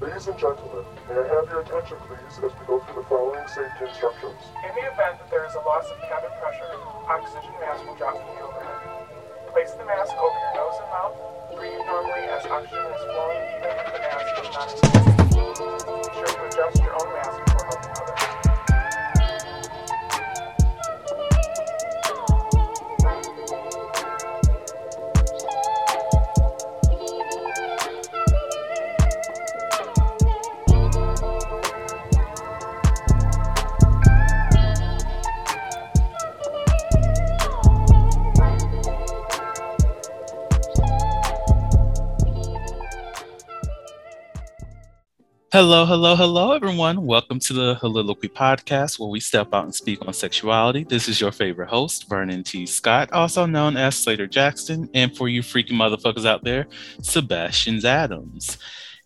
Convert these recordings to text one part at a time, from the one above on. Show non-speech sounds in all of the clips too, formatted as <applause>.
Ladies and gentlemen, may I have your attention please as we go through the following safety instructions. In the event that there is a loss of cabin pressure, oxygen mask will drop from the overhead. Place the mask over your nose and mouth. Breathe normally as oxygen is flowing even if the mask is not inflated. Be sure to adjust your own mask Hello, hello, hello, everyone. Welcome to the Heauxliloquy podcast, where we step out and speak on sexuality. This is your favorite host, Vernon T. Scott, also known as Slater Jackson, and for you freaking motherfuckers out there, Sebastian's Adams.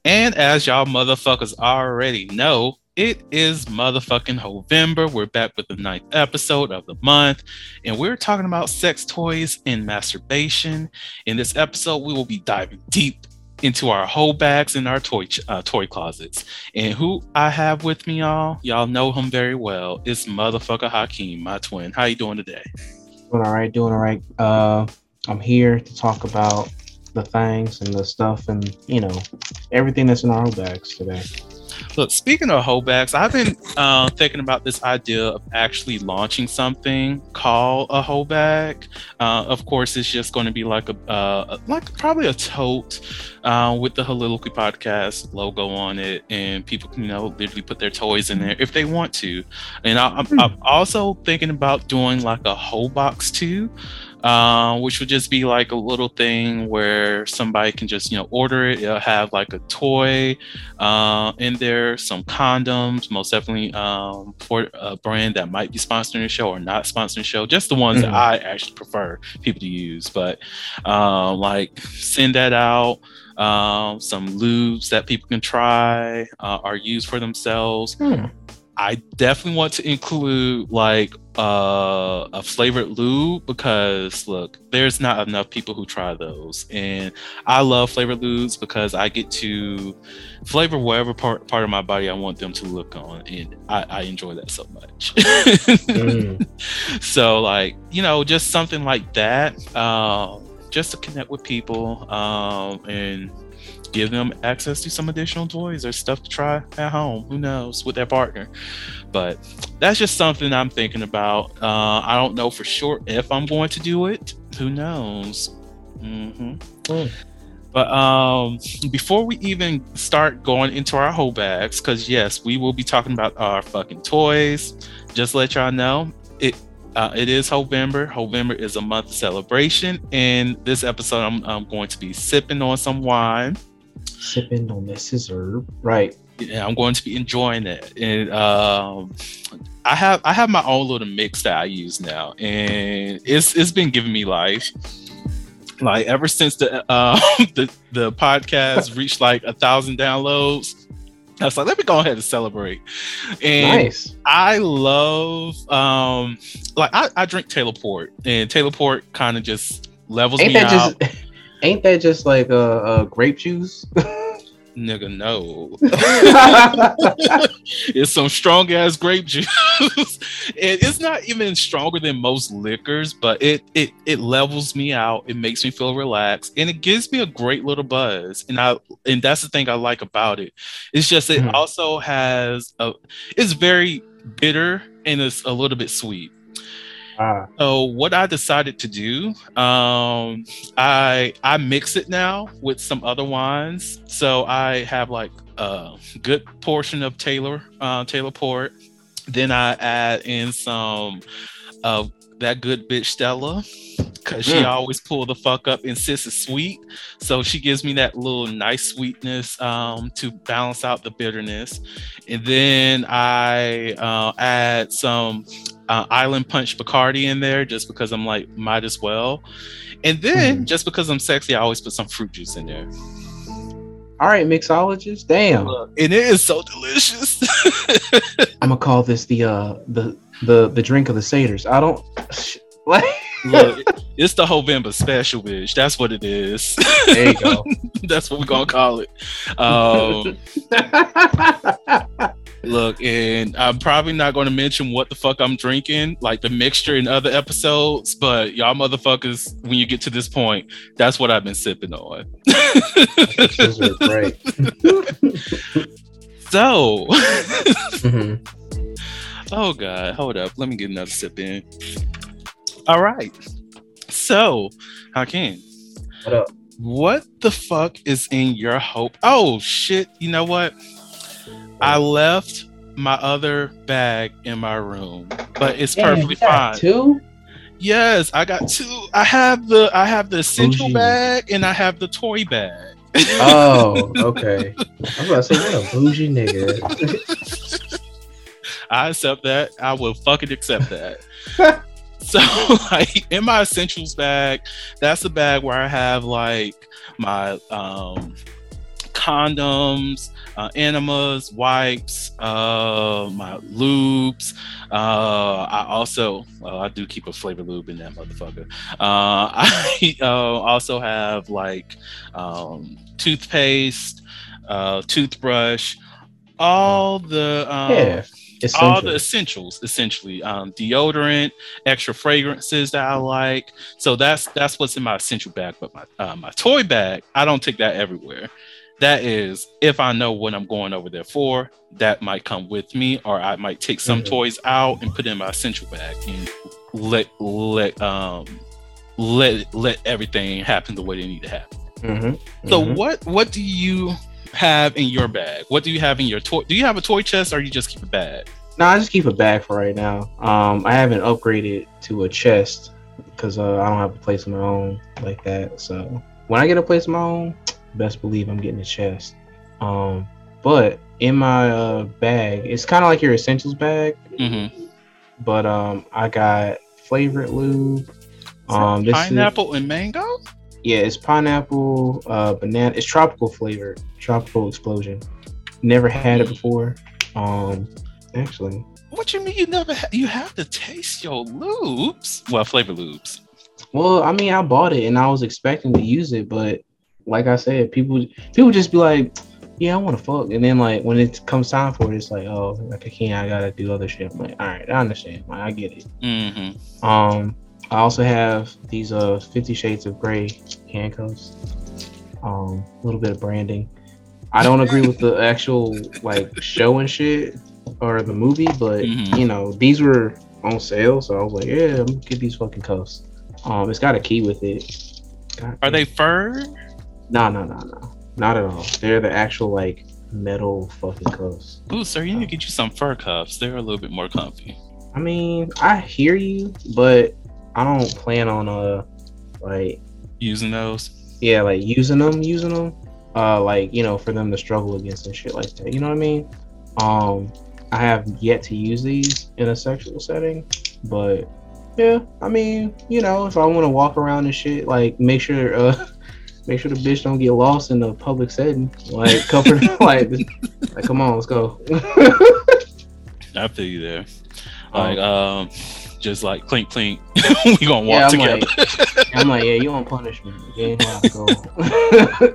And as y'all motherfuckers already know, it is motherfucking Heauxvember. We're back with the ninth episode of the month, and we're talking about sex toys and masturbation. In this episode, we will be diving deep into our heaux bags and our toy uh, toy closets. And who I have with me, y'all, y'all know him very well. It's motherfucker Hakeem, my twin. How you doing today? Doing all right, doing all right. Uh, I'm here to talk about the things and the stuff and you know everything that's in our heaux bags today. Look, speaking of heaux bags, I've been uh, thinking about this idea of actually launching something called a heaux bag. Uh, of course, it's just going to be like a uh, like probably a tote uh, with the Heauxliloquy podcast logo on it, and people can you know literally put their toys in there if they want to. And I, I'm, I'm also thinking about doing like a whole box too. Uh, which would just be like a little thing where somebody can just you know order it. It'll have like a toy uh, in there, some condoms, most definitely um, for a brand that might be sponsoring the show or not sponsoring the show. Just the ones Mhm. that I actually prefer people to use. But uh, like send that out. Um, some lubes that people can try uh, or use for themselves. Hmm. I definitely want to include like uh, a flavored lube because look, there's not enough people who try those, and I love flavored lubes because I get to flavor whatever part part of my body I want them to look on, and I, I enjoy that so much. Mm. <laughs> so like you know, just something like that, um, just to connect with people um, and give them access to some additional toys or stuff to try at home. Who knows with their partner? But that's just something I'm thinking about. Uh, I don't know for sure if I'm going to do it. Who knows? hmm Hmm. But um, before we even start going into our heaux bags, because yes, we will be talking about our fucking toys. Just let y'all know, it uh, it is Heauxvember. Heauxvember is a month of celebration, and this episode I'm, I'm going to be sipping on some wine. Sipping on the scissor, right? Yeah, I'm going to be enjoying it. And um, I have I have my own little mix that I use now, and it's it's been giving me life. Like ever since the uh, <laughs> the the podcast <laughs> reached like a thousand downloads, I was like, let me go ahead and celebrate. And Nice. I love um like I, I drink Taylor Port, and Taylor Port kind of just levels Ain't me out. just? <laughs> Ain't that just like uh, uh grape juice? <laughs> Nigga, no. <laughs> it's some strong ass grape juice. and it's not even stronger than most liquors, but it it it levels me out. It makes me feel relaxed, and it gives me a great little buzz. And I and that's the thing I like about it. It's just it Mhm. also has a. It's very bitter and it's a little bit sweet. Ah, So what I decided to do, um, I I mix it now with some other wines. So I have like a good portion of Taylor uh, Taylor Port. Then I add in some of that good bitch Stella, because she Mm. always pull the fuck up and sis is sweet. So she gives me that little nice sweetness um, to balance out the bitterness. And then I uh, add some uh, Island Punch Bacardi in there just because I'm like, might as well. And then Mhm. just because I'm sexy, I always put some fruit juice in there. All right, mixologist. Damn. And it is so delicious. <laughs> I'm gonna call this the uh the the the drink of the satyrs. I don't like. Look, <laughs> it's the Heauxvember special, bitch. That's what it is. There you go. <laughs> That's what we're gonna call it. Um, look, and I'm probably not gonna mention what the fuck I'm drinking, like the mixture in other episodes, but y'all motherfuckers, when you get to this point, that's what I've been sipping on. Are great. <laughs> so, Mhm. Oh god, hold up, let me get another sip in. All right, so Hakeem, What up? what the fuck is in your hope? Oh shit, you know what? I left my other bag in my room, but it's Damn, perfectly you fine. Two? Yes, I got two. I have the I have the essential Bougie. bag and I have the toy bag. Oh, <laughs> okay. I was about to say, what a bougie nigga. <laughs> I accept that. I will fucking accept that. <laughs> so <laughs> like in my essentials bag, that's the bag where I have like my um condoms, uh, enemas, wipes, uh, my lubes. Uh, I also, well, I do keep a flavor lube in that motherfucker. Uh, <laughs> I uh, also have like um, toothpaste, uh, toothbrush, all the um, yeah. All the essentials essentially. Um, deodorant extra fragrances that i like. So that's that's what's in my essential bag but my uh, my toy bag i don't take that everywhere. That is if i know what i'm going over there for that might come with me or i might take some Mhm. toys out and put in my essential bag and let let um let let everything happen the way they need to happen. Mhm, so mhm. what what do you have in your bag what do you have in your toy do you have a toy chest or you just keep a bag No, I just keep a bag for right now. Um, I haven't upgraded to a chest because uh, I don't have a place of my own like that. So when I get a place of my own, best believe I'm getting a chest. Um, but in my uh, bag, it's kind of like your essentials bag, mm-hmm. but um, I got flavored lube. Um, this is- pineapple and mango. Yeah, it's pineapple, uh, banana. It's tropical flavored, tropical explosion. Never had it before. Um, actually, What you mean you never? Ha- you have to taste your lubes. Well, flavor lubes. well, I mean, I bought it and I was expecting to use it, but like I said, people people just be like, "Yeah, I want to fuck," and then like when it comes time for it, it's like, "Oh, like I can't. I gotta do other shit." I'm like, "All right, I understand. Like, I get it." Mm-hmm. Um, I also have these uh Fifty Shades of Grey handcuffs. Um, a little bit of branding. I don't agree with the <laughs> actual like show and shit or the movie, but Mhm. you know these were on sale, so I was like, yeah, I'm gonna get these fucking cuffs. Um, it's got a key with it. God Are damn. they fur? No, no, no, no, not at all. They're the actual like metal fucking cuffs. Ooh, sir, you need to get you some fur cuffs. They're a little bit more comfy. I mean, I hear you, but I don't plan on uh like Using those. yeah, like using them, using them, uh, like you know, for them to struggle against and shit like that. You know what I mean? Um, I have yet to use these in a sexual setting, but yeah, I mean, you know, if I want to walk around and shit, like make sure, uh, <laughs> make sure the bitch don't get lost in the public setting, like <laughs> cover, <laughs> like, like, come on, let's go. I feel you there. Um, Like, um, just like clink clink. <laughs> we gonna walk Yeah, I'm together. <laughs> I'm like, yeah, you want punishment? You ain't know go.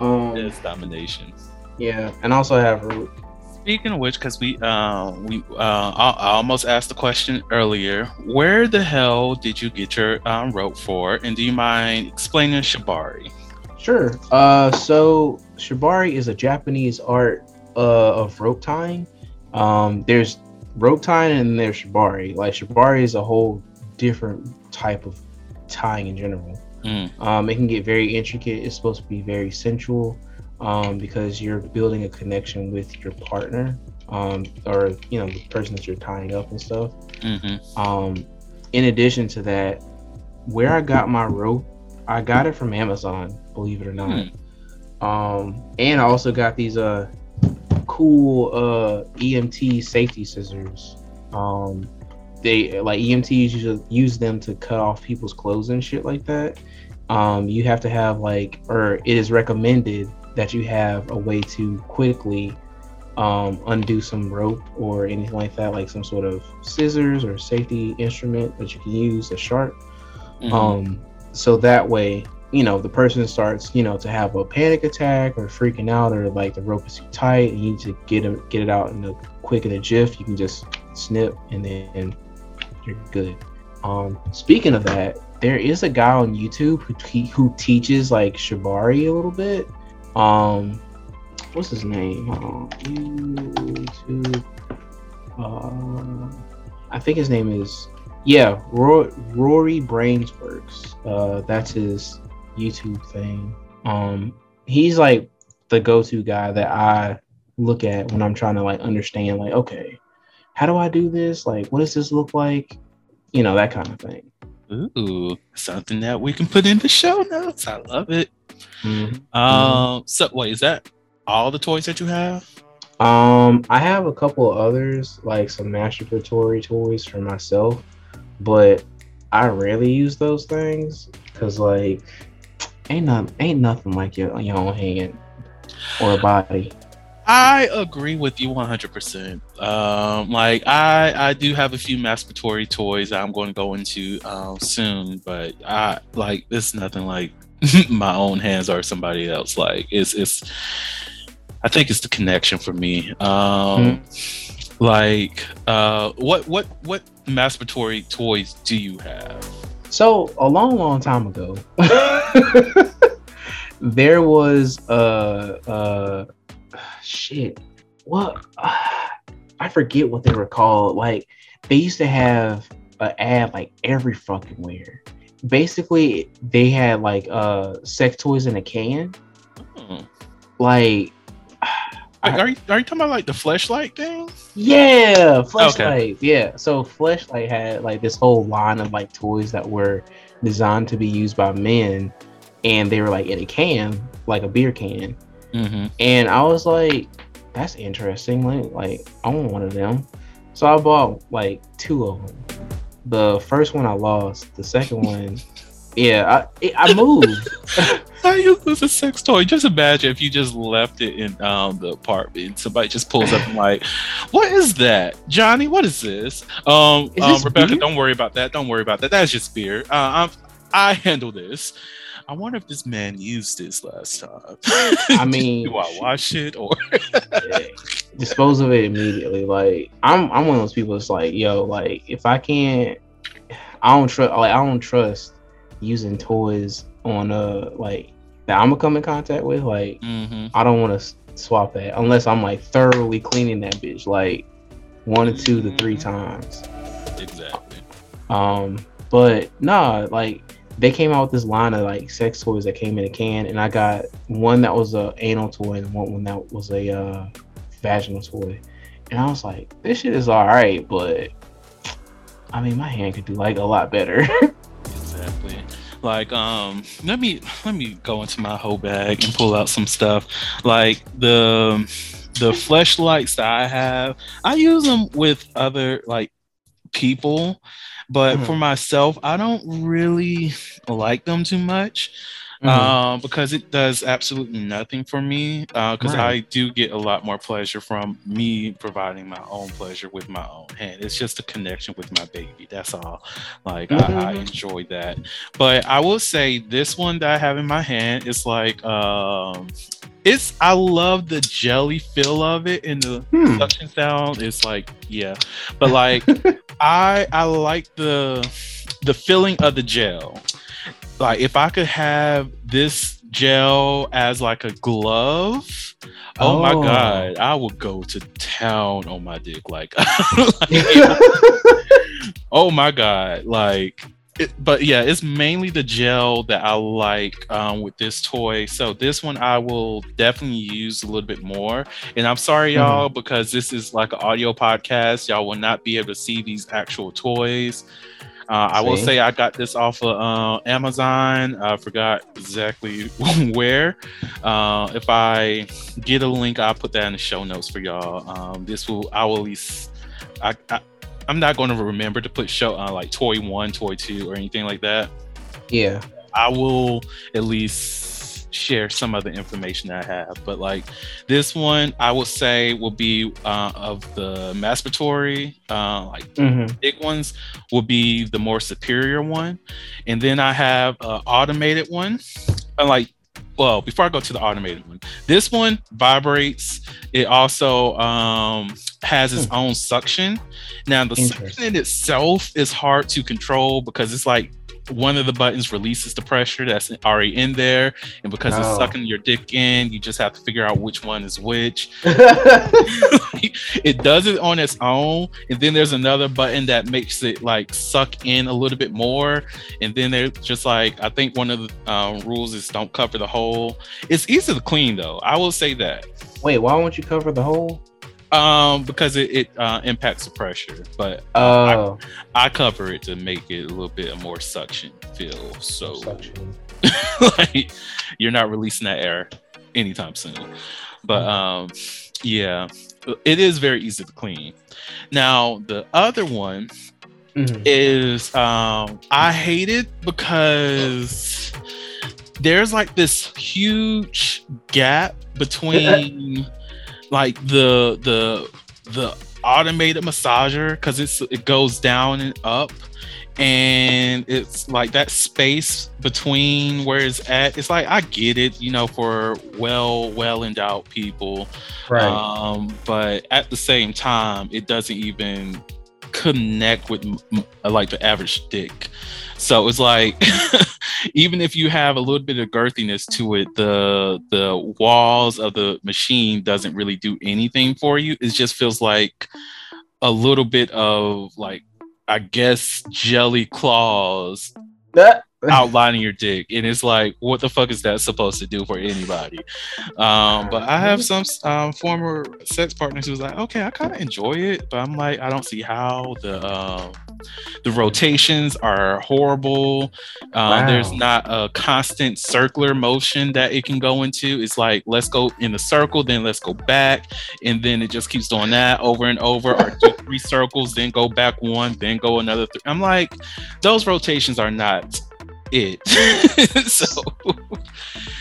<laughs> um, it's domination. yeah, and also have root. Speaking of which, because we uh, we uh, I, I almost asked the question earlier. Where the hell did you get your um, rope for? And do you mind explaining Shibari? Sure. Uh, so shibari is a Japanese art uh, of rope tying. Um, there's rope tying and there's shibari. Like shibari is a whole different type of tying in general. Mm. Um, it can get very intricate. It's supposed to be very sensual um, because you're building a connection with your partner um, or you know the person that you're tying up and stuff. Mm-hmm. Um, in addition to that, where I got my rope, I got it from Amazon, believe it or not. Um, and I also got these uh cool uh EMT safety scissors. Um, they like EMTs usually use them to cut off people's clothes and shit like that. Um, you have to have like, or it is recommended that you have a way to quickly um, undo some rope or anything like that, like some sort of scissors or safety instrument that you can use, a sharp. Mhm. Um, so that way, you know, the person starts, you know, to have a panic attack or freaking out, or like the rope is too tight, and you need to get it, get it out in a quick in a jiff. You can just snip, and then you're good. Um, speaking of that, there is a guy on YouTube who te- who teaches like shibari a little bit. Um, what's his name? Um, YouTube. Uh, I think his name is yeah, Rory, Rory's Brainworks. Uh, that's his YouTube thing. Um, he's like the go-to guy that I look at when I'm trying to like understand, like, okay, how do I do this? Like, what does this look like? You know, that kind of thing. Ooh, something that we can put in the show notes. I love it. Mhm. Um, so wait, is that all the toys that you have? Um, I have a couple others, like some masturbatory toys for myself, but I rarely use those things because, like, ain't not ain't nothing like your your own hand or a body. I agree with you 100%. Um, like I, I do have a few masturbatory toys I'm going to go into um, soon, but I like it's nothing like <laughs> my own hands or somebody else. Like it's, it's. I think it's the connection for me. Um, Like, uh, what, what, what masturbatory toys do you have? So a long, long time ago, <laughs> <laughs> there was uh uh shit. What <sighs> I forget what they were called. Like they used to have an ad like every fucking where. Basically, they had like uh sex toys in a can. Hmm. Like <sighs> Like, are you are you talking about like the flashlight thing? Yeah, fleshlight. Yeah, so Fleshlight had like this whole line of like toys that were designed to be used by men, and they were like in a can, like a beer can. Mm-hmm. And I was like, that's interesting. Like, like I want one of them. So I bought like two of them. The first one I lost. The second <laughs> one, yeah, I it, I moved. <laughs> How you lose a sex toy? Just imagine if you just left it in um, the apartment. Somebody just pulls up and like, "What is that, Johnny? What is this?" Um, Is um this Rebecca, beer? don't worry about that. Don't worry about that. That's just beer. Uh, I'm, I handle this. I wonder if this man used this last time. I <laughs> mean, do I wash it or? yeah, <laughs> dispose of it immediately. Like I'm, I'm one of those people. that's like, yo, like if I can't, I don't trust. Like I don't trust using toys on uh like that I'm gonna come in contact with. Like hmm I don't want to swap that unless I'm like thoroughly cleaning that bitch like one to two to three times. Exactly. Um, but nah, like they came out with this line of like sex toys that came in a can, and I got one that was a anal toy and one, one that was a uh, vaginal toy, and I was like, this shit is all right, but I mean, my hand could do like a lot better. <laughs> Exactly. Like, um, let me let me go into my heaux bag and pull out some stuff. Like the the <laughs> fleshlights that I have, I use them with other like people, but Mhm. for myself, I don't really like them too much. Mhm. um, because it does absolutely nothing for me. Because I Right. do get a lot more pleasure from me providing my own pleasure with my own hand. It's just a connection with my baby. That's all. Like I, I Mhm. enjoy that. But I will say this one that I have in my hand is like um, it's. I love the jelly feel of it and the Hmm. suction sound. It's like yeah, but like <laughs> I I like the the feeling of the gel. Like if I could have this gel as like a glove, oh, my Oh. god, I would go to town on my dick. Like, <laughs> <laughs> oh my god, like. It, but yeah, it's mainly the gel that I like um, with this toy. So this one I will definitely use a little bit more. And I'm sorry, Mhm. y'all, because this is like an audio podcast. Y'all will not be able to see these actual toys Uh, I will say I got this off of uh, Amazon. I forgot exactly <laughs> where. Uh, if I get a link, I'll put that in the show notes for y'all. Um, this will I will at least I, I I'm not going to remember to put show uh, like toy one, toy two, or anything like that. Yeah. I will at least share some of the information I have. But like this one, I would say will be uh, of the masturbatory, uh, like Mm-hmm. big ones, will be the more superior one, and then I have an automated one. And like, well, before I go to the automated one, this one vibrates. It also um, has its own suction. Now, the suction in itself is hard to control because it's like one of the buttons releases the pressure that's already in there, and because it's sucking your dick in, you just have to figure out which one is which. <laughs> it does it on its own. And then there's another button that makes it like suck in a little bit more. And then there's just like i think one of the um, rules is don't cover the hole. It's easy to clean though. I will say that. Wait, why won't you cover the hole? Um because it, it uh, impacts the pressure but Oh, i cover it to make it a little bit more suction feel so suction. <laughs> like you're not releasing that air anytime soon. But um yeah, it is very easy to clean. Now the other one Mhm. is um I hate it because there's like this huge gap between <laughs> like the the the automated massager because it's it goes down and up and it's like that space between where it's at it's like i get it you know for well well endowed people Right. um, but at the same time, it doesn't even connect with like the average dick. So it's like <laughs> even if you have a little bit of girthiness to it, the the walls of the machine doesn't really do anything for you. It just feels like a little bit of like I guess jelly claws That- outlining your dick and it's like what the fuck is that supposed to do for anybody? Um but i have some um former sex partners who's like okay i kind of enjoy it but i'm like i don't see how the um the rotations are horrible. Um there's not a constant circular motion that it can go into. It's like let's go in the circle then let's go back and then it just keeps doing that over and over or do three circles then go back one then go another th- i'm like those rotations are not it. <laughs> <laughs> so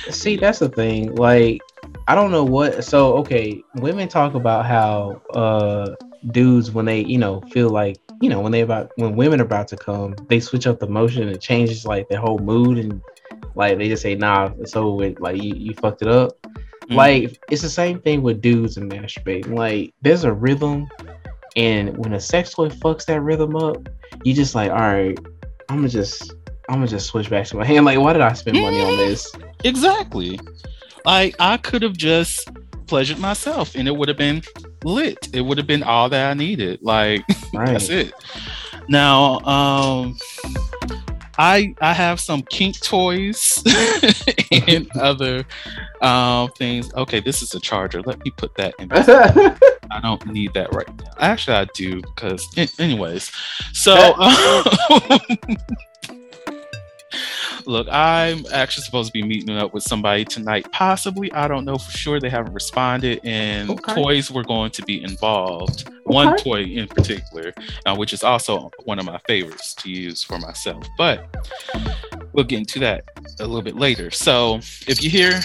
See, that's the thing. Like, I don't know what. So, okay, women talk about how uh dudes when they, you know, feel like, you know, when they about when women are about to come, they switch up the motion and it changes like their whole mood and like they just say, nah, it's over with. Like you, you fucked it up. Mm. Like it's the same thing with dudes and masturbating. Like there's a rhythm, and when a sex toy fucks that rhythm up, you just like, all right, I'm gonna just, I'm gonna just switch back to my hand. Like, why did I spend money on this? exactly. Like I could have just pleasured myself and it would have been lit. It would have been all that I needed. Like <laughs> Right. that's it. Now, um I I have some kink toys <laughs> and <laughs> other um things. Okay, this is a charger. Let me put that in. I don't need that right now. Actually, I do because, anyways. So, look, I'm actually supposed to be meeting up with somebody tonight. Possibly, I don't know for sure. They haven't responded, and Okay. toys were going to be involved. One toy in particular, uh, which is also one of my favorites to use for myself. But we'll get into that a little bit later. So, if you hear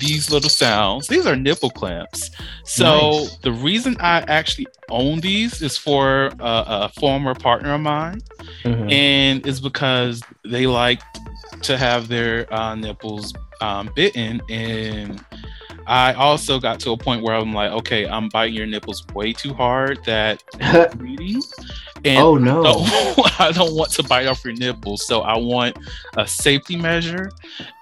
these little sounds, these are nipple clamps. So Nice. the reason I actually own these is for a, a former partner of mine, Mhm. and it's because they like to have their uh, nipples um, bitten, and I also got to a point where I'm like, okay, I'm biting your nipples way too hard that <laughs> bleeding, and oh no. so <laughs> I don't want to bite off your nipples. So I want a safety measure.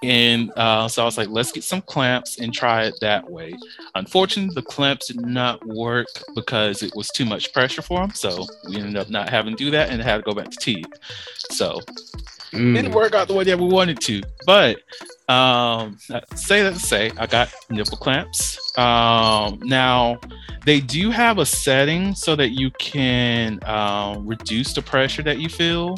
And uh, so I was like, let's get some clamps and try it that way. Unfortunately, the clamps did not work because it was too much pressure for them. So we ended up not having to do that and had to go back to teeth. So Mm. didn't work out the way that we wanted to. But um, say that to say, I got nipple clamps. Um, now they do have a setting so that you can um, reduce the pressure that you feel.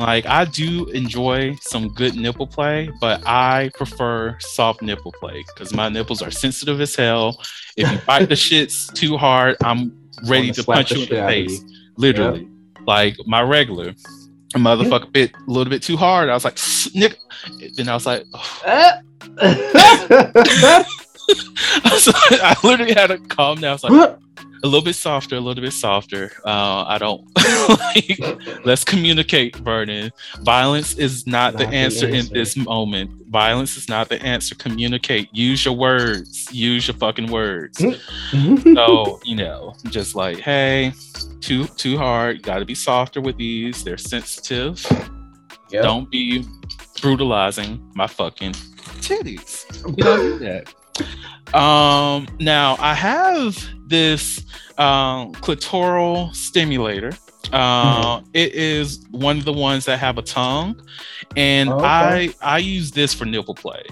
Like I do enjoy some good nipple play, but I prefer soft nipple play because my nipples are sensitive as hell. If you bite the <laughs> shits too hard, I'm ready Wanna punch you in the face. Literally, like my regular. A motherfucker bit a little bit too hard. I was like, Nick. Then I was like, Ah. <laughs> <laughs> I, was like- I literally had to calm down. I was like, <laughs> a little bit softer, a little bit softer. Uh, I don't <laughs> like. Let's communicate, Vernon. Violence is not, the Not the answer in this moment. Violence is not the answer. Communicate. Use your words. Use your fucking words. so you know, just like, hey, too too hard. You got to be softer with these. They're sensitive. Yep. Don't be brutalizing my fucking titties. Don't do that. <laughs> Um, now I have this um, clitoral stimulator. Uh, It is one of the ones that have a tongue, and Oh, I okay. I use this for nipple play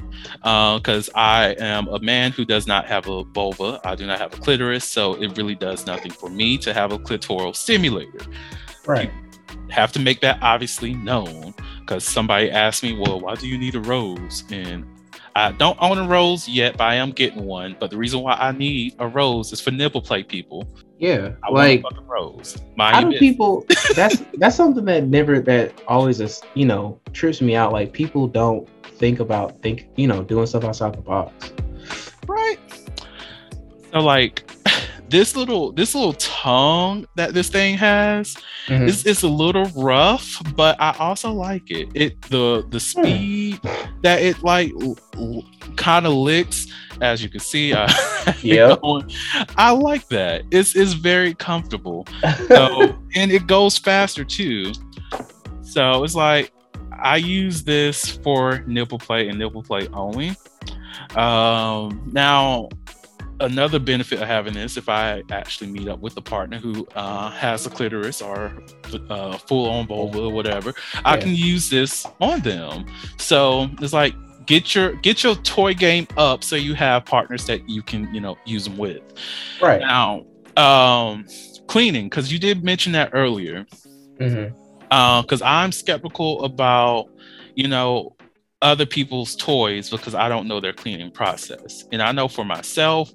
because I am a man who does not have a vulva. I do not have a clitoris, so it really does nothing for me to have a clitoral stimulator Right. have to make that obviously known because somebody asked me, well, why do you need a rose? And I don't own a rose yet, but I am getting one. But the reason why I need a rose is for nipple play people. Yeah. I like want rose. how do people <laughs> that's that's something that never that always is you know trips me out like people don't think about think you know doing stuff outside the box right? So like <laughs> this little this little tongue that this thing has Mhm. it's, it's a little rough but i also like it. It the the speed that it like kind of licks as you can see <laughs> I, Yep. I like that. It's it's very comfortable. <laughs> So and it goes faster too. So it's like i use this for nipple play and nipple play only. Um now another benefit of having this if i actually meet up with a partner who uh, has a clitoris or uh, full on vulva or whatever i can use this on them. So it's like get your get your toy game up so you have partners that you can you know use them with. Right. Now um cleaning because you did mention that earlier. Because I'm skeptical about, you know, other people's toys because I don't know their cleaning process. And I know for myself,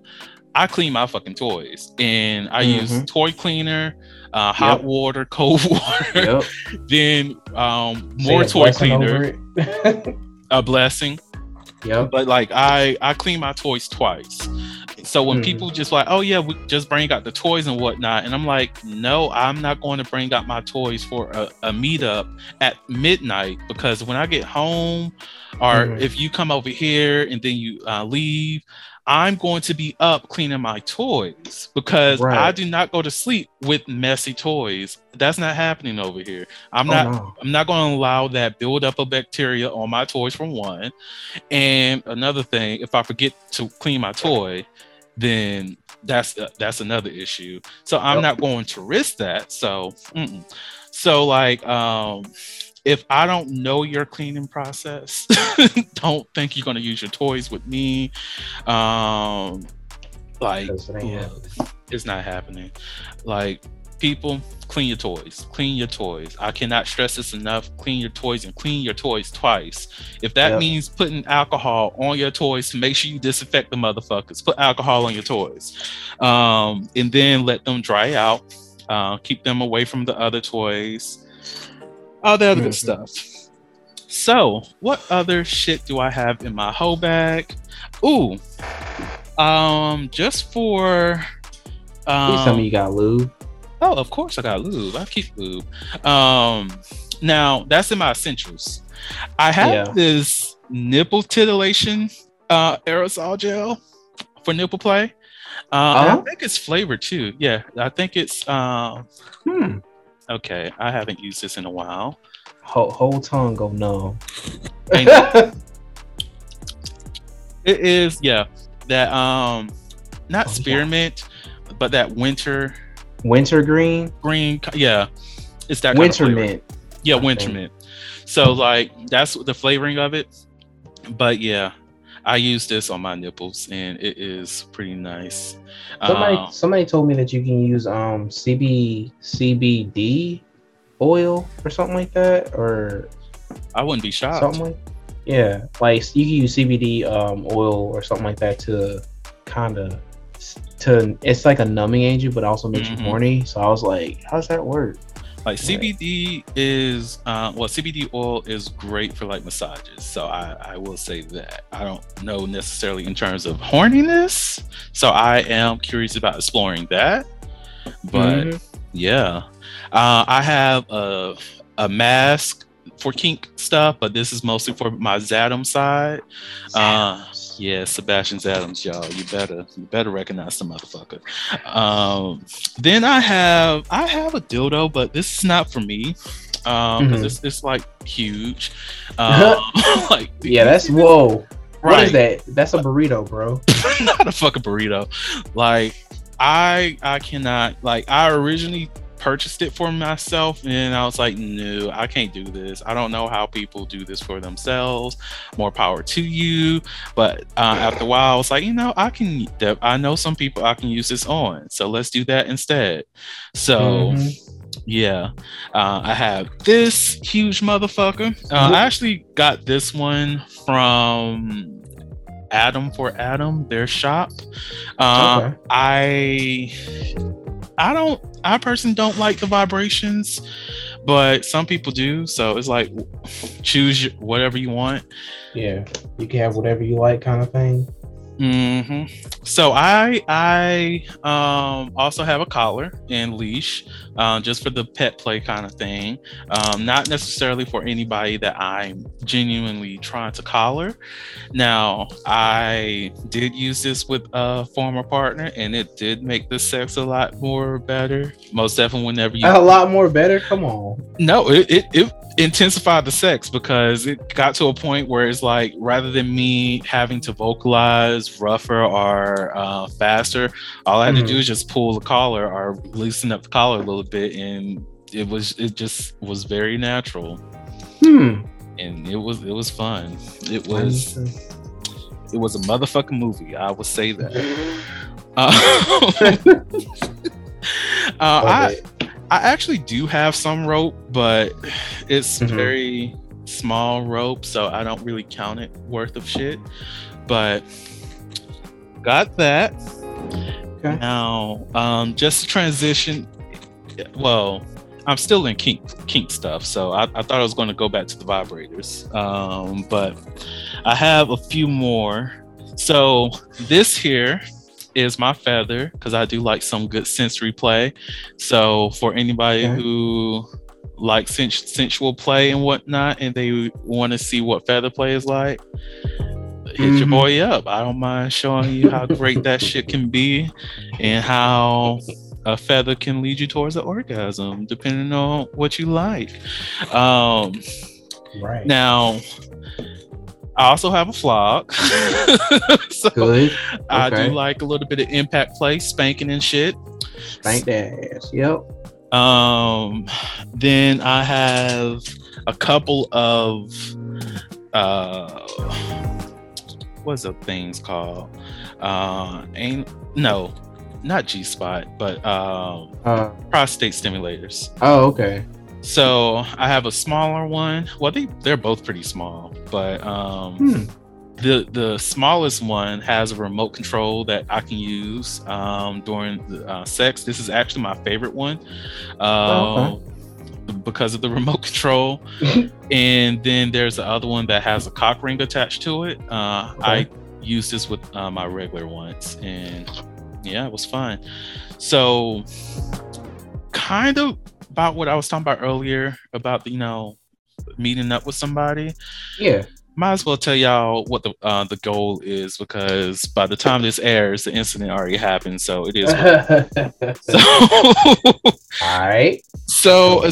I clean my fucking toys and I use Mhm. toy cleaner, uh, hot Yep. water, cold <laughs> water, yep then um, more a toy cleaner, <laughs> a blessing. Yeah. But like I, I clean my toys twice. So when Mhm. people just like, oh yeah, we just bring out the toys and whatnot, and I'm like, no, I'm not going to bring out my toys for a, a meetup at midnight because when I get home, or Mhm. if you come over here and then you uh, leave, I'm going to be up cleaning my toys because I do not go to sleep with messy toys. That's not happening over here. I'm Oh, not no. I'm not going to allow that buildup of bacteria on my toys for one. And another thing, if I forget to clean my toy, then that's uh, that's another issue. So I'm Yep. not going to risk that. So, mm-mm. so like, um, if I don't know your cleaning process, <laughs> don't think you're going to use your toys with me. Um, like, 'Cause it ain't it's not happening. Like, people, clean your toys. Clean your toys. I cannot stress this enough. Clean your toys and clean your toys twice. If that Yep. means putting alcohol on your toys to make sure you disinfect the motherfuckers, put alcohol on your toys. Um, and then let them dry out. Uh, keep them away from the other toys. All the other good Mhm. stuff. So, what other shit do I have in my heaux bag? Ooh, um, just for Please tell um, me you got lube. Oh, of course I got lube. I keep lube. Um, now that's in my essentials. I have Yeah. this nipple titillation uh, aerosol gel for nipple play. Uh, I Uh-huh. think it's flavored too. Yeah, I think it's. Um, Hmm. okay, I haven't used this in a while. Whole, whole tongue go numb. Ain't It is, yeah, that um, not Oh, yeah. spearmint, but that winter Winter green, green. Yeah, it's that winter mint. Yeah, winter mint. So like that's the flavoring of it. But yeah, I use this on my nipples and it is pretty nice. Somebody Um, somebody told me that you can use um CB CBD oil or something like that or I wouldn't be shocked. something like yeah like you can use CBD um oil or something like that to kind of to it's like a numbing agent but also makes Mhm. you horny so I was like how does that work Like Right. CBD is, uh, well, CBD oil is great for like massages. So I, I will say that. I don't know necessarily in terms of horniness. So I am curious about exploring that. But Mhm. yeah, uh, I have a, a mask for kink stuff, but this is mostly for my Zatum side. Uh, yeah, Sebastian's Adams, y'all. You better you better recognize the motherfucker. Um, then I have I have a dildo, but this is not for me. Um, Mhm. it's, it's like huge. <laughs> Um, <laughs> like yeah that's <laughs> whoa right. what is that that's a burrito bro not a fucking burrito. Like I I cannot like I originally purchased it for myself and I was like, no, I can't do this. I don't know how people do this for themselves. More power to you. But uh, after a while, I was like, you know, I can. I know some people I can use this on, so let's do that instead. So. Mhm. Yeah, uh, I have this huge motherfucker. Uh, I actually got this one from Adam for Adam, their shop. Uh, Okay. I I don't I personally don't like the vibrations, but some people do. So it's like choose whatever you want. yeah you can have whatever you like kind of thing hmm So I I um, also have a collar and leash, um, just for the pet play kind of thing. Um, not necessarily for anybody that I'm genuinely trying to collar. Now I did use this with a former partner, and it did make the sex a lot more better. Most definitely, whenever you a lot more better come on no, it, it, it intensified the sex because it got to a point where it's like rather than me having to vocalize rougher or uh, faster, all I had to do Mhm. is just pull the collar or loosen up the collar a little bit, and it was it just was very natural, hmm and it was it was fun. It was it was a motherfucking movie. I would say that. <laughs> Uh, <laughs> uh, I, Okay. I actually do have some rope, but it's Mhm. very small rope, so I don't really count it worth of shit. But got that. Okay. Now, um, just to transition. Well, I'm still in kink kink stuff, so I, I thought I was going to go back to the vibrators, um, but I have a few more. So this here is my feather because I do like some good sensory play. So for anybody Okay. who likes sens- sensual play and whatnot, and they want to see what feather play is like, hit your Mhm. boy up. I don't mind showing you how great that shit can be, and how a feather can lead you towards an orgasm, depending on what you like. Um, right now. I also have a flog. <laughs> so good I do like a little bit of impact play, spanking and shit. thank that ass yep Um, then I have a couple of uh, what's the things called? Uh, ain't no, not G spot, but um, uh prostate stimulators. oh okay So I have a smaller one. Well, they they're both pretty small, but um, Hmm. the the smallest one has a remote control that I can use um, during the, uh, sex. This is actually my favorite one. Uh, Oh, Because of the <laughs> remote control, <laughs> and then there's the other one that has a cock ring attached to it. Uh, I Okay. used this with uh, my regular ones, and yeah, it was fun. So, kind of about what I was talking about earlier about you know meeting up with somebody yeah might as well tell y'all what the uh, the goal is because by the time this airs, the incident already happened. So it is. <laughs> so, <laughs> all right so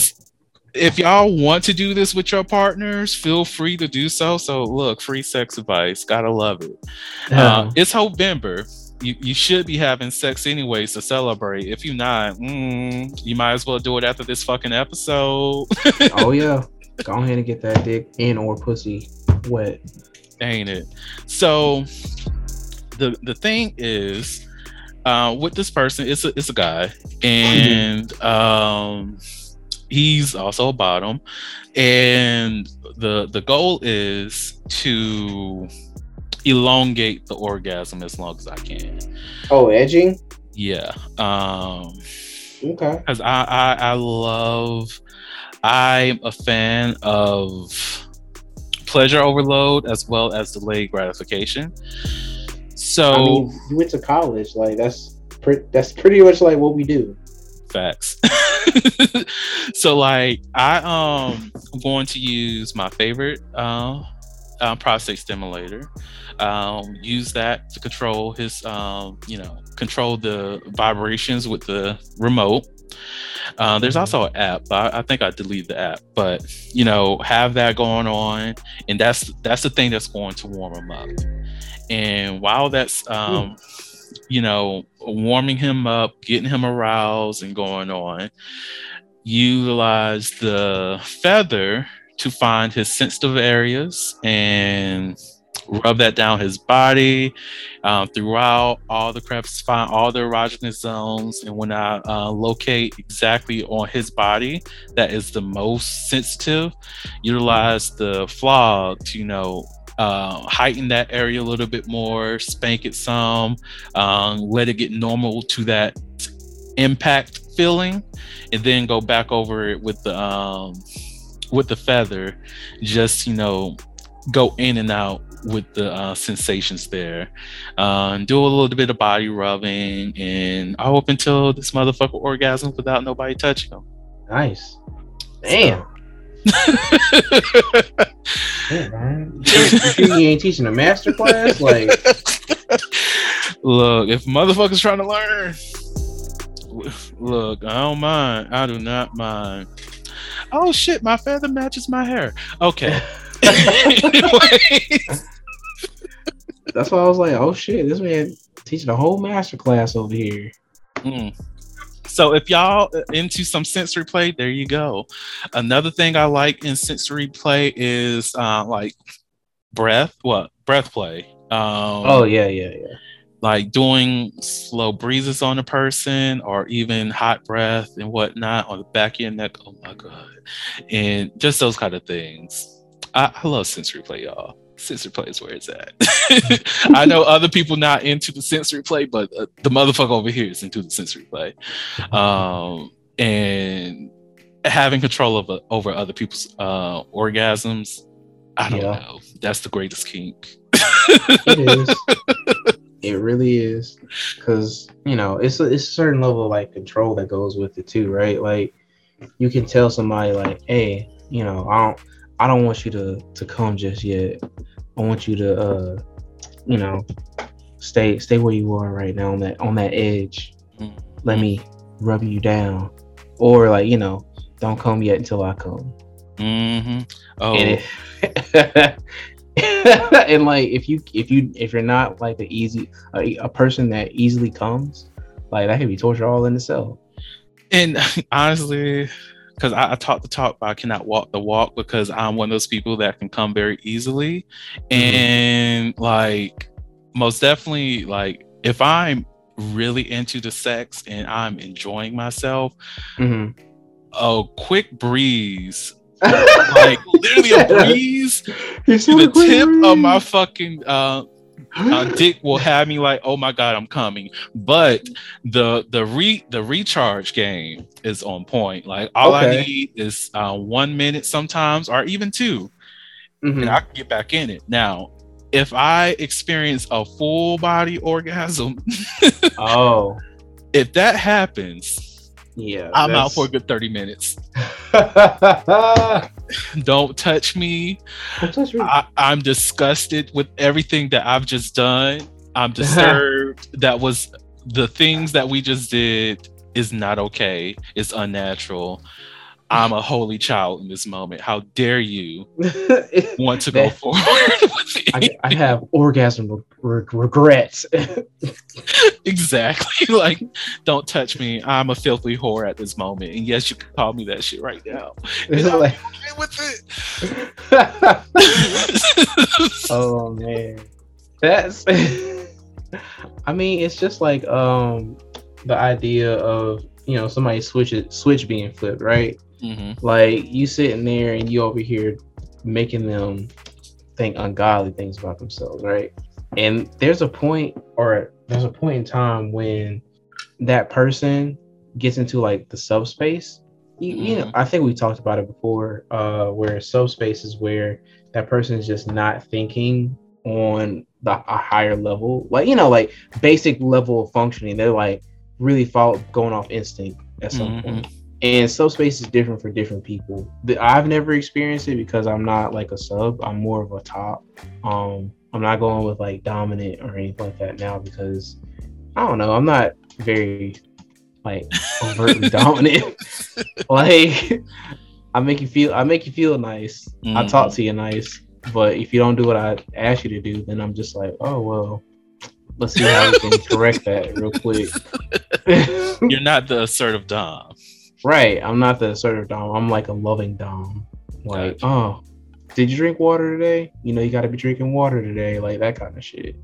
if y'all want to do this with your partners, feel free to do so. So look, free sex advice, gotta love it. Uh, it's Heauxvember. You, you should be having sex anyways to celebrate. If you're not, mm, you might as well do it after this fucking episode. <laughs> oh yeah Go ahead and get that dick and or pussy wet. Ain't it? So the the thing is, uh, with this person, it's a it's a guy, and um, he's also a bottom, and the the goal is to elongate the orgasm as long as I can. Oh, edging. Yeah. Um, Okay. because I, I I love I'm a fan of pleasure overload as well as delayed gratification. So I mean, you went to college. Like that's pretty. That's pretty much like what we do. facts. <laughs> so like I um I'm going to use my favorite uh, uh prostate stimulator. Um use that to control his um you know control the vibrations with the remote. Uh, there's Mhm. also an app, I, I think I deleted the app. But you know, have that going on, and that's that's the thing that's going to warm him up. And while that's um, you know warming him up, getting him aroused, and going on, utilize the feather to find his sensitive areas and rub that down his body um, throughout all the crevices, find all the erogenous zones. And when I uh, locate exactly on his body that is the most sensitive, utilize the flog to, you know, uh, heighten that area a little bit more, spank it some, um, let it get normal to that impact feeling, and then go back over it with the um, with the feather. Just you know, go in and out with the uh, sensations there. Um, do a little bit of body rubbing, and I hope until this motherfucker orgasms without nobody touching him. Nice. Damn. Damn, <laughs> man. You sure you ain't teaching a master class? Like, look, if motherfuckers trying to learn, look, I don't mind. I do not mind. Oh shit, my feather matches my hair. Okay. <laughs> That's why I was like, oh shit, this man teaching a whole master class over here. mm. So if y'all into some sensory play, there you go. Another thing I like in sensory play is uh, like breath. What breath play? Um, Oh yeah, yeah, yeah. like doing slow breezes on a person or even hot breath and whatnot on the back of your neck. Oh my God. And just those kind of things. I, I love sensory play, y'all. Sensory play is where it's at. <laughs> I know other people not into the sensory play, but uh, the motherfucker over here is into the sensory play. <laughs> Um, and having control of, over other people's uh, orgasms, I don't Yeah. know. That's the greatest kink. It is. <laughs> it really is. Cause you know, it's a, it's a certain level of like control that goes with it too, right? Like you can tell somebody like, hey, you know, I don't I don't want you to to come just yet. I want you to uh you know stay stay where you are right now on that on that edge. Let me rub you down. Or like, you know, don't come yet until I come. Mm-hmm. Oh, and, it, <laughs> and like if you if you if you're not like a easy a, a person that easily comes like that can be torture all in itself and <laughs> honestly, because I, I talk the talk, but I cannot walk the walk because I'm one of those people that can come very easily. And like, most definitely, like, if I'm really into the sex and I'm enjoying myself, mm-hmm. a quick breeze, <laughs> like literally a breeze, to the tip of my fucking uh, uh, dick will have me like, oh my god, I'm coming. But the the re the recharge game is on point. Like all I need is uh, one minute sometimes, or even two, Mhm. and I can get back in it. Now, if I experience a full body orgasm, <laughs> oh if that happens, yeah I'm out for a good 30 minutes. <laughs> Don't touch me. Don't touch me. I, I'm disgusted with everything that I've just done. I'm <laughs> disturbed. that was the things that we just did is not okay. It's unnatural. I'm a holy child in this moment. How dare you <laughs> want to go forward <laughs> with? I, I have orgasm re- re- regrets <laughs> exactly. Like, don't touch me. I'm a filthy whore at this moment. And yes, you can call me that shit right now. And I'm like, okay with it. oh man, that's. I mean, it's just like um the idea of you know somebody switch it switch being flipped, right? Mm-hmm. Like you sitting there and you over here making them think ungodly things about themselves, right? And there's a point or there's a point in time when that person gets into like the subspace. You, you know, Mhm. I think we talked about it before, uh, where subspace is where that person is just not thinking on the a higher level, like you know, like basic level of functioning. They're like really follow, going off instinct at some Mhm. point. And subspace is different for different people. I've never experienced it because I'm not like a sub. I'm more of a top. Um, I'm not going with like dominant or anything like that now because I don't know. I'm not very like overtly <laughs> dominant. like I make you feel. I make you feel nice. I talk to you nice. But if you don't do what I ask you to do, then I'm just like, oh well. Let's see how we can correct that real quick. <laughs> You're not the assertive dom. Right. I'm not the assertive dom. I'm like a loving dom. Like, oh, did you drink water today? You know, you got to be drinking water today. Like that kind of shit.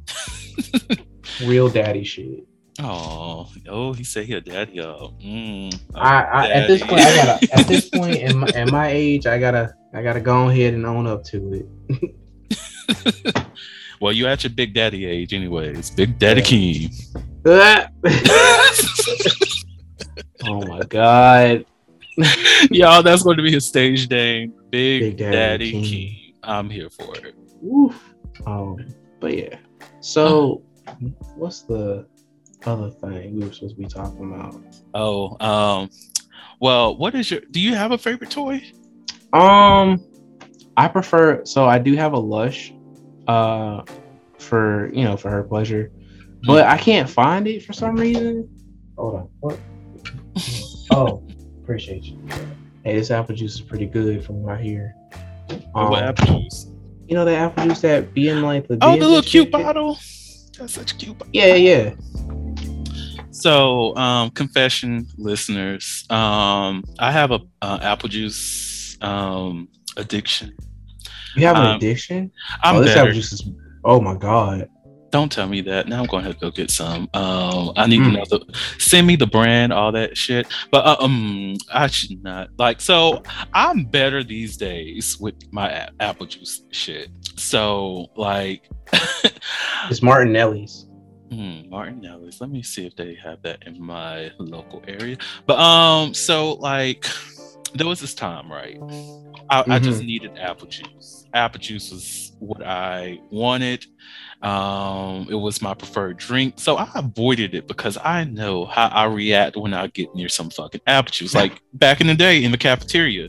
<laughs> Real daddy shit. Oh, oh, he said he a daddy. Oh, mm, I, I at this point, I gotta. At this <laughs> point in my, at my age, I gotta. I gotta go ahead and own up to it. <laughs> well, you at your big daddy age, anyways. Big Daddy Yeah. Keem. Oh my god. <laughs> Y'all, that's going to be his stage name. Big, Big Daddy, Daddy Keem. Keem. I'm here for it. Woof. Um, but yeah. So, what's the other thing we were supposed to be talking about? Oh, um, well, what is your? Do you have a favorite toy? Um, I prefer. So I do have a lush, uh, for you know for her pleasure, but I can't find it for some reason. Hold on. What? Oh, appreciate you. Hey, this apple juice is pretty good from what I hear. Um, what apple juice? You know the apple juice that be in like the Oh, the little cute bottle. That's such a cute bottle. Yeah, yeah. So, um, confession, listeners, um, I have a uh, apple juice um addiction. You have an Um, addiction? I'm oh, this better. apple juice is. Oh my god. Don't tell me that. Now I'm going to go get some. Um, I need Mm. to know the send me the brand, all that shit. But uh, um, I should not like. So I'm better these days with my a- apple juice shit. So like, <laughs> It's Martinelli's. hmm, Martinelli's. Let me see if they have that in my local area. But um, so like, there was this time, right? I, I just needed apple juice. Apple juice was what I wanted. Um, it was my preferred drink, so I avoided it because I know how I react when I get near some fucking apple juice. Like back in the day in the cafeteria,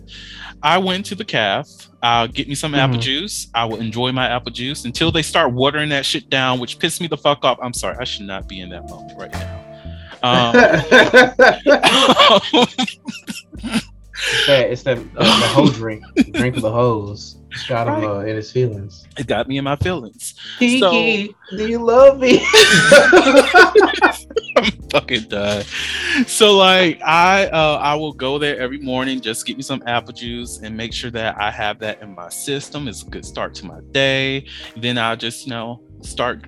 I went to the caf. I'll get me some apple Mhm. juice. I will enjoy my apple juice until they start watering that shit down, which pissed me the fuck off. I'm sorry, I should not be in that moment right now. Um, <laughs> <laughs> It's that it's that uh, the hoe drink, drink of the hose. It's got him uh, in his feelings. it got me in my feelings. Kiki, do you love me? I'm <laughs> fucking done. So like I uh I will go there every morning, just get me some apple juice and make sure that I have that in my system. It's a good start to my day. Then I'll just, you know, start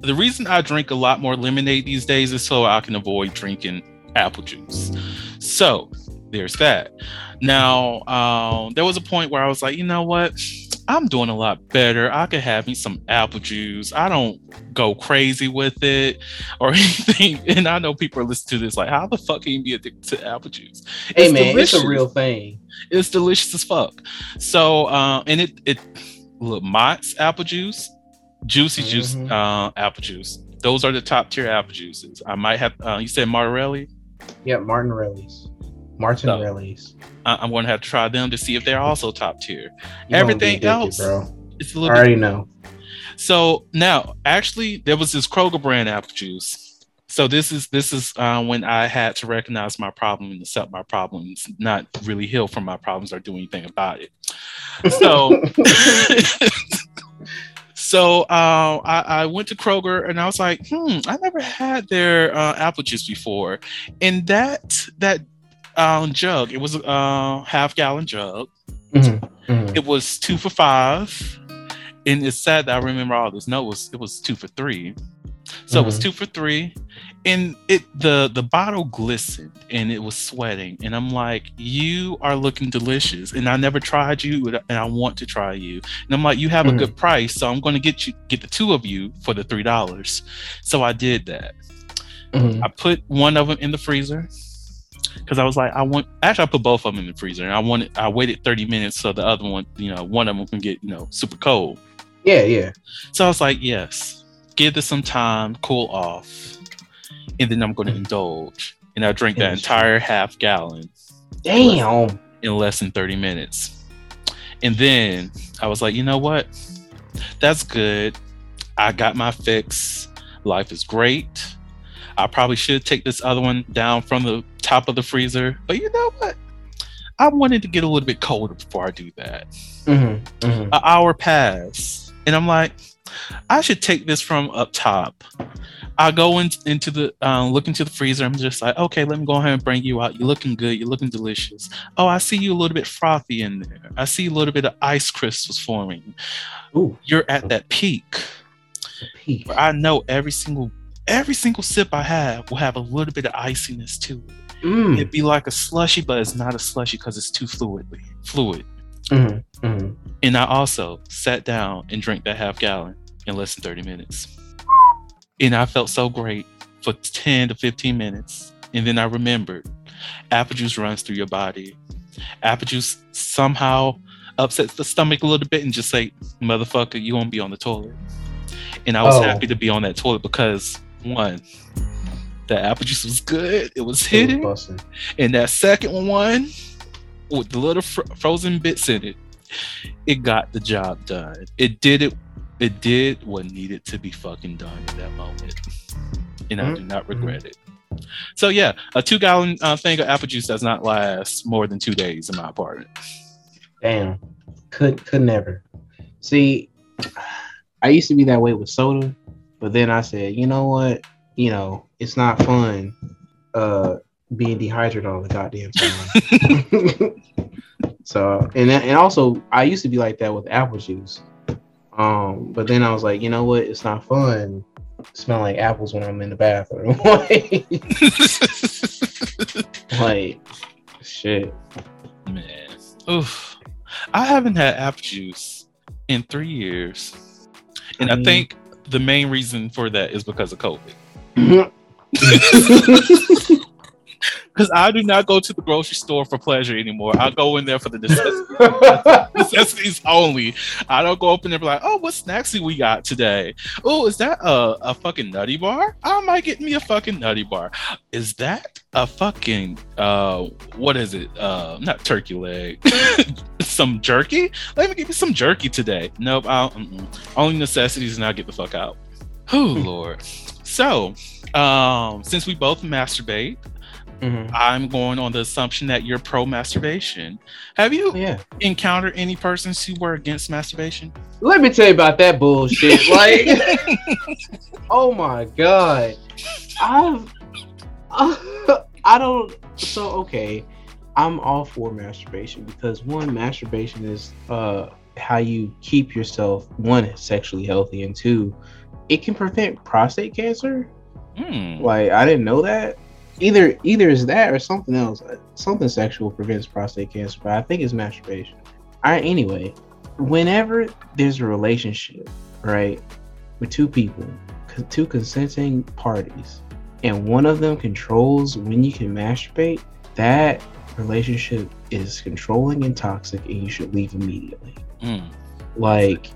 the reason I drink a lot more lemonade these days is so I can avoid drinking apple juice. So there's that. Now, um, there was a point where I was like, you know what? I'm doing a lot better. I could have me some apple juice. I don't go crazy with it or <laughs> anything. And I know people are listening to this like, how the fuck can you be addicted to apple juice? hey It's man, it's a real thing. It's delicious as fuck. So, uh, and it it look Mott's apple juice, Juicy Juice Mhm. uh, apple juice. Those are the top tier apple juices. I might have. Uh, you said Martorelli. Yeah, Martin Rellies. Martin No. Rellies. I- I'm going to have to try them to see if they're also top tier. You Everything else, bro. It's a I little bit already know. So now, actually, there was this Kroger brand apple juice. So this is this is uh, when I had to recognize my problem and accept my problems, not really heal from my problems or do anything about it. So, <laughs> <laughs> so uh, I, I went to Kroger and I was like, hmm, I never had their uh, apple juice before, and that that um, jug, it was a uh, half gallon jug. Mhm. Mhm. It was two for five. And it's sad that I remember all this. No, it was it was two for three. So it was Mhm. two for three. And it the the bottle glistened and it was sweating. And I'm like, you are looking delicious. And I never tried you and I want to try you. And I'm like, you have a good price, so I'm gonna get you get the two of you for the three dollars. So I did that. Mhm. I put one of them in the freezer because I was like, I want. Actually, I put both of them in the freezer, and I wanted. I waited thirty minutes so the other one, you know, one of them can get you know super cold. Yeah, yeah. So I was like, yes, give this some time, cool off, and then I'm going to indulge. And I drink that entire half gallon Damn. in less than 30 minutes. And then I was like, you know what? That's good. I got my fix. Life is great. I probably should take this other one down from the top of the freezer. But you know what? I wanted to get a little bit colder before I do that. Mhm. Mhm. An hour passed, and I'm like, I should take this from up top. I go in, into the uh, look into the freezer. I'm just like, okay, let me go ahead and bring you out. You're looking good. You're looking delicious. Oh, I see you a little bit frothy in there. I see a little bit of ice crystals forming. Ooh, You're at that peak peak. I know every single every single sip I have will have a little bit of iciness to it. Mm. It'd be like a slushy, but it's not a slushy because it's too fluidly fluid. Mhm. Mhm. And I also sat down and drank that half gallon in less than 30 minutes. And I felt so great for 10 to 15 minutes. And then I remembered apple juice runs through your body. Apple juice somehow upsets the stomach a little bit and just say, motherfucker, you won't be on the toilet. And I was Oh. happy to be on that toilet because one, the apple juice was good. It was It was hitting. And that second one, with the little fr- frozen bits in it, it got the job done. It did it. It did what needed to be fucking done in that moment, and I do not regret it. So yeah, a two gallon uh, thing of apple juice does not last more than two days in my apartment. Damn. Could could never. See, I used to be that way with soda, but then I said, you know what? You know, it's not fun uh being dehydrated all the goddamn time. <laughs> so and and also I used to be like that with apple juice. Um, but then I was like, you know what? It's not fun smelling like apples when I'm in the bathroom. <laughs> like shit. Man, oof. I haven't had apple juice in three years, and I, mean- think the main reason for that is because of COVID. <laughs> <laughs> Because I do not go to the grocery store for pleasure anymore. I go in there for the necessities. <laughs> necessities only. I don't go up in there and be like, oh, what snacks do we got today? Oh, is that a, a fucking nutty bar? I might get me a fucking nutty bar. Is that a fucking uh what is it? Uh not turkey leg. <laughs> some jerky? Let me give you some jerky today. Nope, I'll mm-mm. only necessities and I'll get the fuck out. Oh Lord. So um since we both masturbate, Mhm. I'm going on the assumption that you're pro masturbation. Have you Yeah. encountered any persons who were against masturbation? Let me tell you about that bullshit. <laughs> Like, oh my god, I've, <laughs> I don't. So okay, I'm all for masturbation because one, masturbation is uh how you keep yourself one sexually healthy, and two, it can prevent prostate cancer. Hmm. Like I didn't know that. Either either is that or something else. Something sexual prevents prostate cancer, but I think it's masturbation. All right. Anyway, whenever there's a relationship, right, with two people, two consenting parties, and one of them controls when you can masturbate, that relationship is controlling and toxic, and you should leave immediately. Hmm. Like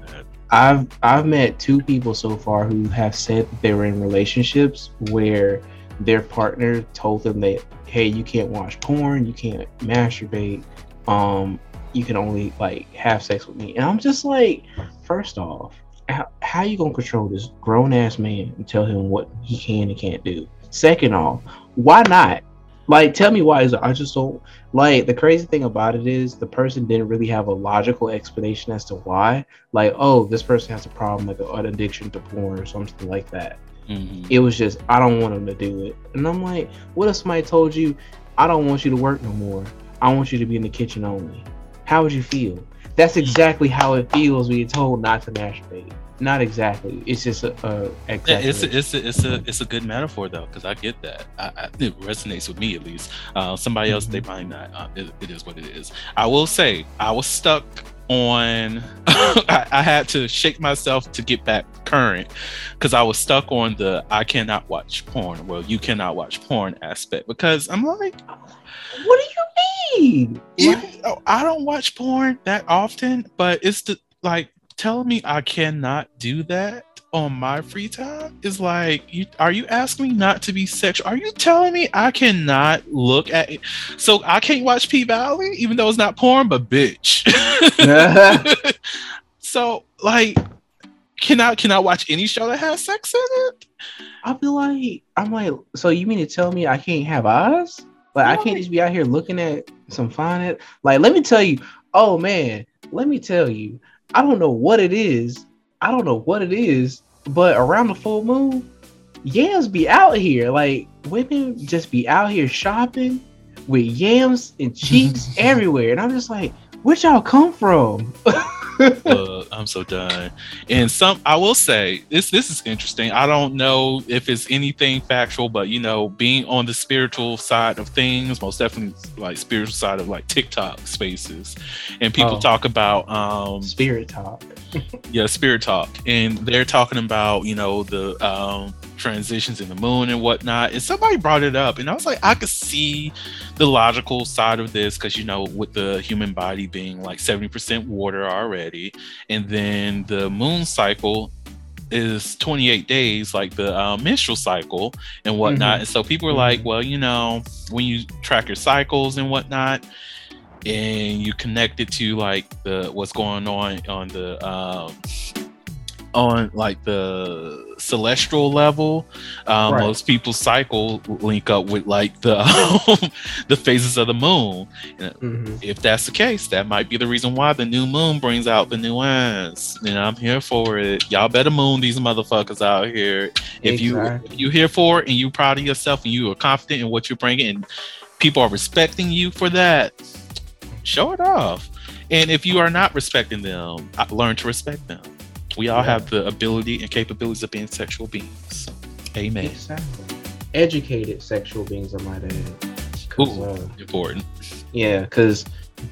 I've I've met two people so far who have said that they were in relationships where their partner told them that hey you can't watch porn you can't masturbate um you can only like have sex with me. And i'm just like first off how, how you gonna control this grown-ass man and tell him what he can and can't do? Second off why not? Like tell me why is it i just don't like the crazy thing about it is the person didn't really have a logical explanation as to why. Like oh this person has a problem like an addiction to porn or something like that Mhm. it was just I don't want them to do it. And I'm like, what if somebody told you, I don't want you to work no more. I want you to be in the kitchen only. How would you feel? that's exactly how it feels when you're told not to masturbate. Not exactly. It's just a, a Yeah, exactly. it's a, it's a, it's a it's a good metaphor though because I get that I, I, it resonates with me at least. Uh, somebody else they might not. Uh, it, it is what it is. I will say I was stuck on. <laughs> I, I had to shake myself to get back current because I was stuck on the I cannot watch porn. Well, you cannot watch porn aspect because I'm like, what do you mean? though oh, I don't watch porn that often, but it's the like telling me I cannot do that on my free time is like you are you asking me not to be sexual? Are you telling me I cannot look at it? So I can't watch P Valley even though it's not porn, but bitch. <laughs> <laughs> so like can I can I watch any show that has sex in it? I'll be like, I'm like, so you mean to tell me I can't have eyes? Like I can't just be out here looking at some fine. Like, let me tell you. Oh man, let me tell you. I don't know what it is. I don't know what it is, but around the full moon, yams be out here. Like women just be out here shopping with yams and cheeks <laughs> everywhere, and I'm just like, where y'all come from? <laughs> <laughs> uh, I'm so done. And some, I will say this. This is interesting. I don't know if it's anything factual, but you know, being on the spiritual side of things, most definitely like spiritual side of like TikTok spaces, and people Oh. talk about um Spirit talk. <laughs> yeah spirit talk and they're talking about you know the um transitions in the moon and whatnot and somebody brought it up and i was like i could see the logical side of this because you know with the human body being like 70% water already and then the moon cycle is 28 days like the uh, menstrual cycle and whatnot Mhm. and so people are like well you know when you track your cycles and whatnot and you connect it to like the what's going on on the um on like the celestial level um Right. most people's cycle link up with like the <laughs> the phases of the moon. Mhm. if that's the case that might be the reason why the new moon brings out the new ones and i'm here for it. Y'all better moon these motherfuckers out here. If you if you here for it and you proud of yourself and you are confident in what you're bringing and people are respecting you for that show it off. And if you are not respecting them learn to respect them we all Yeah. have the ability and capabilities of being sexual beings amen Exactly. Educated sexual beings, I might add. Cool. uh, important yeah, because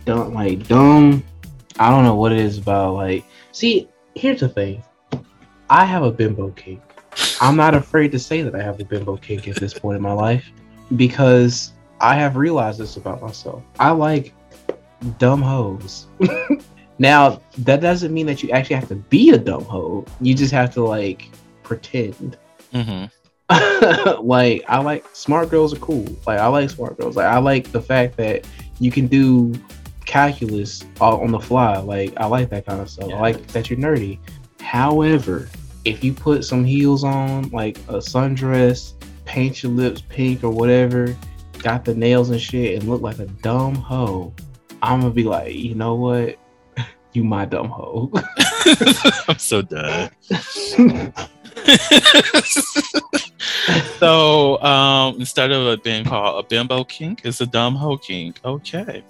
dumb, like dumb. I don't know what it is about. Like, see, here's the thing. I have a bimbo kink. I'm not afraid to say that I have a bimbo kink at this point in my life because I have realized this about myself. I like dumb hoes. <laughs> now, that doesn't mean that you actually have to be a dumb hoe. You just have to like pretend. hmm <laughs> like I like smart girls are cool. Like I like smart girls. Like I like the fact that you can do calculus all on the fly. Like I like that kind of stuff. Yeah. I like that you're nerdy. However, if you put some heels on, like a sundress, paint your lips pink or whatever, got the nails and shit, and look like a dumb hoe, I'm gonna be like, you know what? You my dumb hoe. <laughs> i'm so done <laughs> so um instead of it being called a bimbo kink it's a dumb hoe kink okay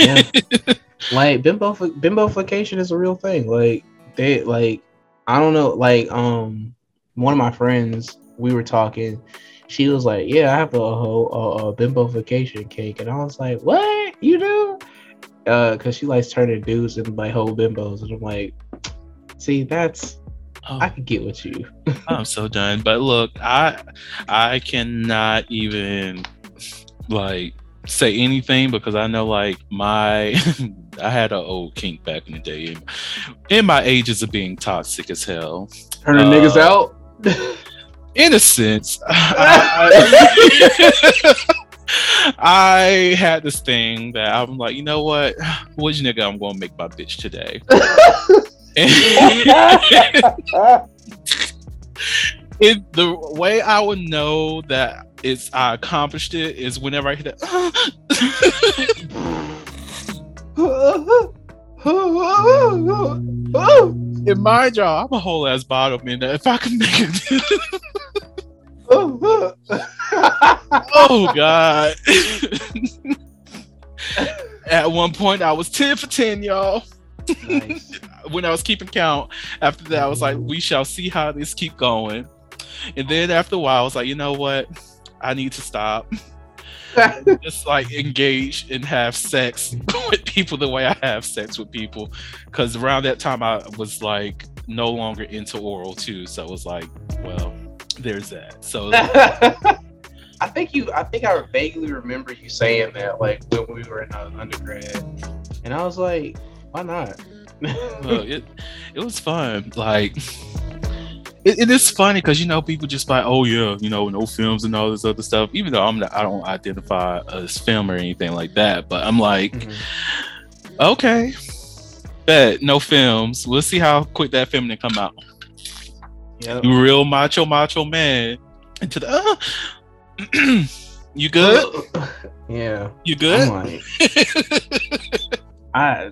yeah. <laughs> like bimbo bimbofication is a real thing. Like they like I don't know. Like um one of my friends we were talking. She was like, "Yeah, I have a whole a, a bimbofication cake," and I was like, "What you do?" Uh, cause she likes turning dudes into like whole bimbos, and I'm like, "See, that's oh, I could get with you." <laughs> i'm so done but look i i cannot even like say anything because i know like my <laughs> i had an old kink back in the day in my ages of being toxic as hell Turning Uh, niggas out. in a sense, I, I <laughs> had this thing that I'm like, you know what? <sighs> Which nigga I'm gonna make my bitch today? <laughs> <laughs> It, the way I would know that it's I accomplished it is whenever I hit it. <laughs> In my job, I'm a whole ass bottom man. If I can make it, oh god. <laughs> At one point, I was ten for ten, y'all. Nice. <laughs> when I was keeping count, after that, I was like, we shall see how this keep going. And then after a while, I was like, you know what? I need to stop. <laughs> Just like engage and have sex with people the way I have sex with people. Because around that time, I was like no longer into oral too. So it was like, well, <laughs> there's that. So <laughs> I think you. I think I vaguely remember you saying that, like when we were in uh, undergrad, and I was like, why not? <laughs> it it was fun. Like it, it is funny because you know people just like, oh yeah, you know, no fems and all this other stuff. Even though I'm not, I don't identify as fem or anything like that, but I'm like, Mhm. okay, bet no fems. We'll see how quick that fem can come out. Yep. You real macho macho man into the. Uh, <clears throat> you good? <laughs> Yeah. You I'm good? like, I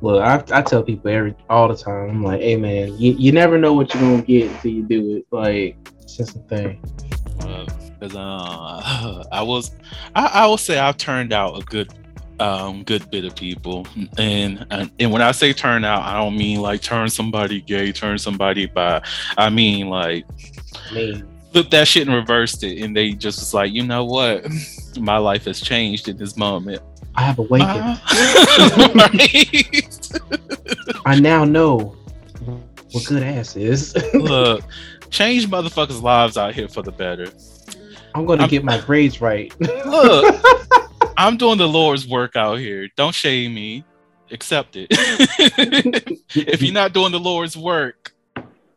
look. I, I tell people every all the time. I'm like, hey man, you, you never know what you're gonna get until you do it. Like, it's just a thing. because uh, <laughs> I was, I, I will say I've turned out a good, um, good bit of people, and, and and when I say turn out, I don't mean like turn somebody gay, turn somebody bi. I mean like I mean, flip that shit and reversed it, and they just was like, you know what, my life has changed in this moment. I have awakened. <laughs> Uh. I now know what good ass is. <laughs> Look, change motherfuckers' lives out here for the better. I'm gonna I'm- get my grades right. Look, <laughs> I'm doing the Lord's work out here. Don't shame me. Accept it. <laughs> if you're not doing the Lord's work,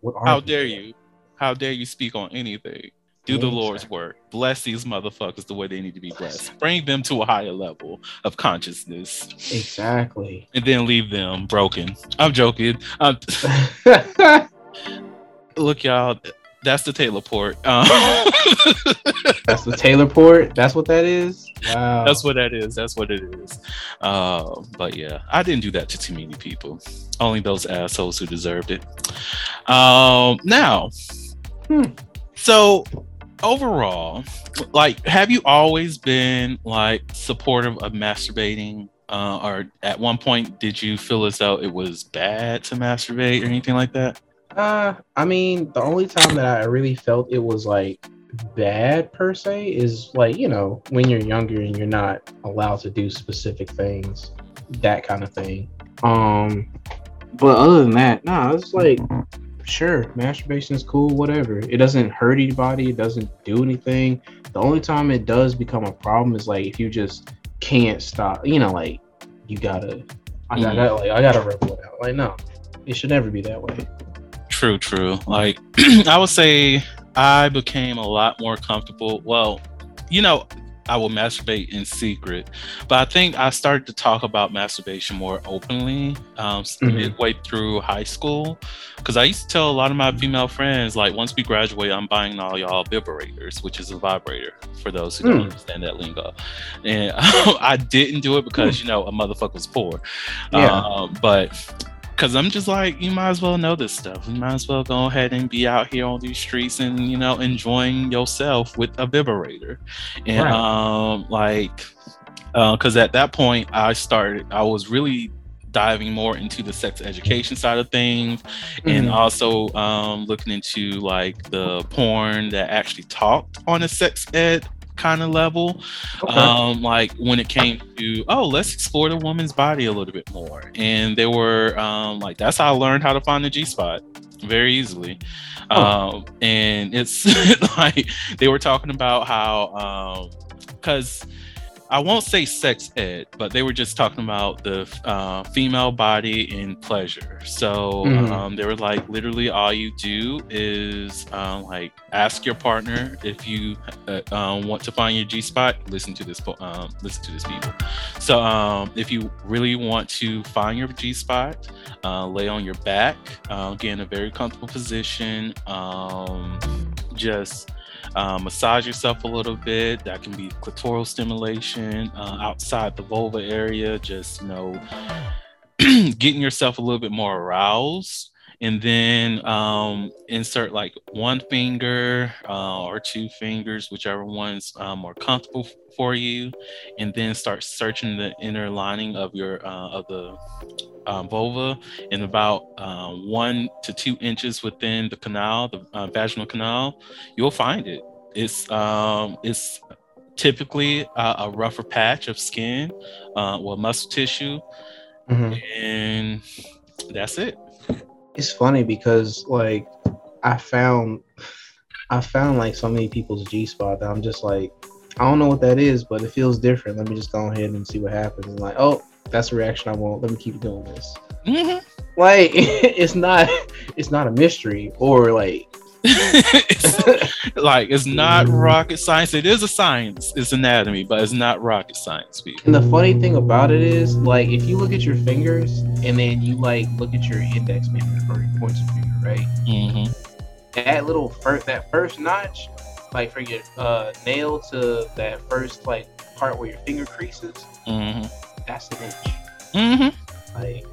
What how dare you? How dare you speak on anything? Do the Lord's work. Bless these motherfuckers the way they need to be blessed. Bring them to a higher level of consciousness, Exactly. and then leave them broken. I'm joking. Um, <laughs> <laughs> look, y'all. That's the Taylor port. Um, <laughs> That's the Taylor port. That's what that is. Wow. That's what that is. That's what it is. Uh, but yeah, I didn't do that to too many people. Only those assholes who deserved it. Um, now, Hmm. so overall, like, have you always been like supportive of masturbating? Uh, or at one point, did you feel as though it was bad to masturbate or anything like that? Uh, I mean, the only time that I really felt it was like bad per se is like you know when you're younger and you're not allowed to do specific things, that kind of thing. Um, but other than that, nah, it's like sure, masturbation is cool, whatever. It doesn't hurt anybody. It doesn't do anything. The only time it does become a problem is like if you just can't stop. You know, like you gotta, I Mm. gotta, like I gotta rebel it out. Like no, it should never be that way. True, true. Like <clears throat> I would say I became a lot more comfortable. Well, you know, I will masturbate in secret, but I think I started to talk about masturbation more openly um, Mhm. midway through high school. Because I used to tell a lot of my female friends, like, once we graduate, I'm buying all y'all vibrators, which is a vibrator for those who don't Hmm. understand that lingo. And <laughs> I didn't do it because, you know, a motherfucker was poor. Yeah. Um, but because I'm just like, you might as well know this stuff. You might as well go ahead and be out here on these streets and you know enjoying yourself with a vibrator, and Right. um, like, because at that point I started, I was really diving more into the sex education side of things and Mhm. also um, looking into like the porn that actually talked on a sex ed kind of level Okay. um like when it came to oh let's explore the woman's body a little bit more and they were um like that's how i learned how to find the g-spot very easily Oh. um and it's <laughs> like they were talking about how um because I won't say sex ed, but they were just talking about the uh, female body and pleasure. So Mhm. um, they were like, literally, all you do is um, like ask your partner if you uh, um, want to find your G spot. Listen to this. Um, listen to this, people. So um, if you really want to find your G spot, uh, lay on your back, uh, get in a very comfortable position. Um, just uh, massage yourself a little bit. That can be clitoral stimulation uh, outside the vulva area. Just you know, <clears throat> getting yourself a little bit more aroused. And then um, insert like one finger uh, or two fingers, whichever one's um, more comfortable f- for you, and then start searching the inner lining of your uh, of the um, vulva in about uh, one to two inches within the canal, the uh, vaginal canal. You'll find it. It's um, it's typically a, a rougher patch of skin, uh, well, muscle tissue, Mhm. and that's it. It's funny because like I found I found like so many people's G spot that I'm just like I don't know what that is, but it feels different. Let me just go ahead and see what happens. And like, oh, that's the reaction I want. Let me keep doing this. Mhm. Like <laughs> it's not it's not a mystery or like it's, <laughs> like it's not Mhm. rocket science. It is a science. It's anatomy, but it's not rocket science. People. And the funny thing about it is, like, if you look at your fingers and then you like look at your index finger or your pointer finger, right? hmm That little first, that first notch, like for your uh, nail to that first like part where your finger creases, hmm that's an inch. hmm Like,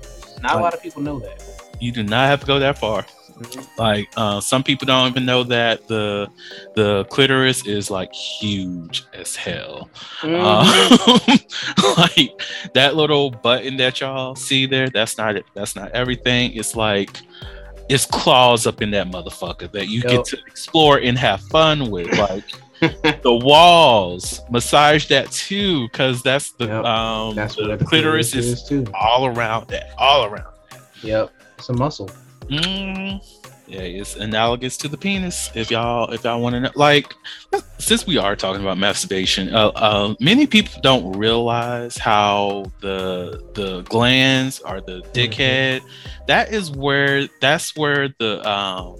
not a lot of people know that. You do not have to go that far. Like uh, some people don't even know that the the clitoris is like huge as hell. Mhm. Um, <laughs> like that little button that y'all see there, that's not it. That's not everything. It's like it's claws up in that motherfucker that you Yup. get to explore and have fun with. Like the walls, massage that too, because that's the Yup. um that's the what the clitoris is too. all around that, all around. Yep, it's a muscle. Mm, yeah, it's analogous to the penis. If y'all, if y'all want to know, like, since we are talking about masturbation, uh, uh, many people don't realize how the the glands or the dickhead. That is where that's where the um,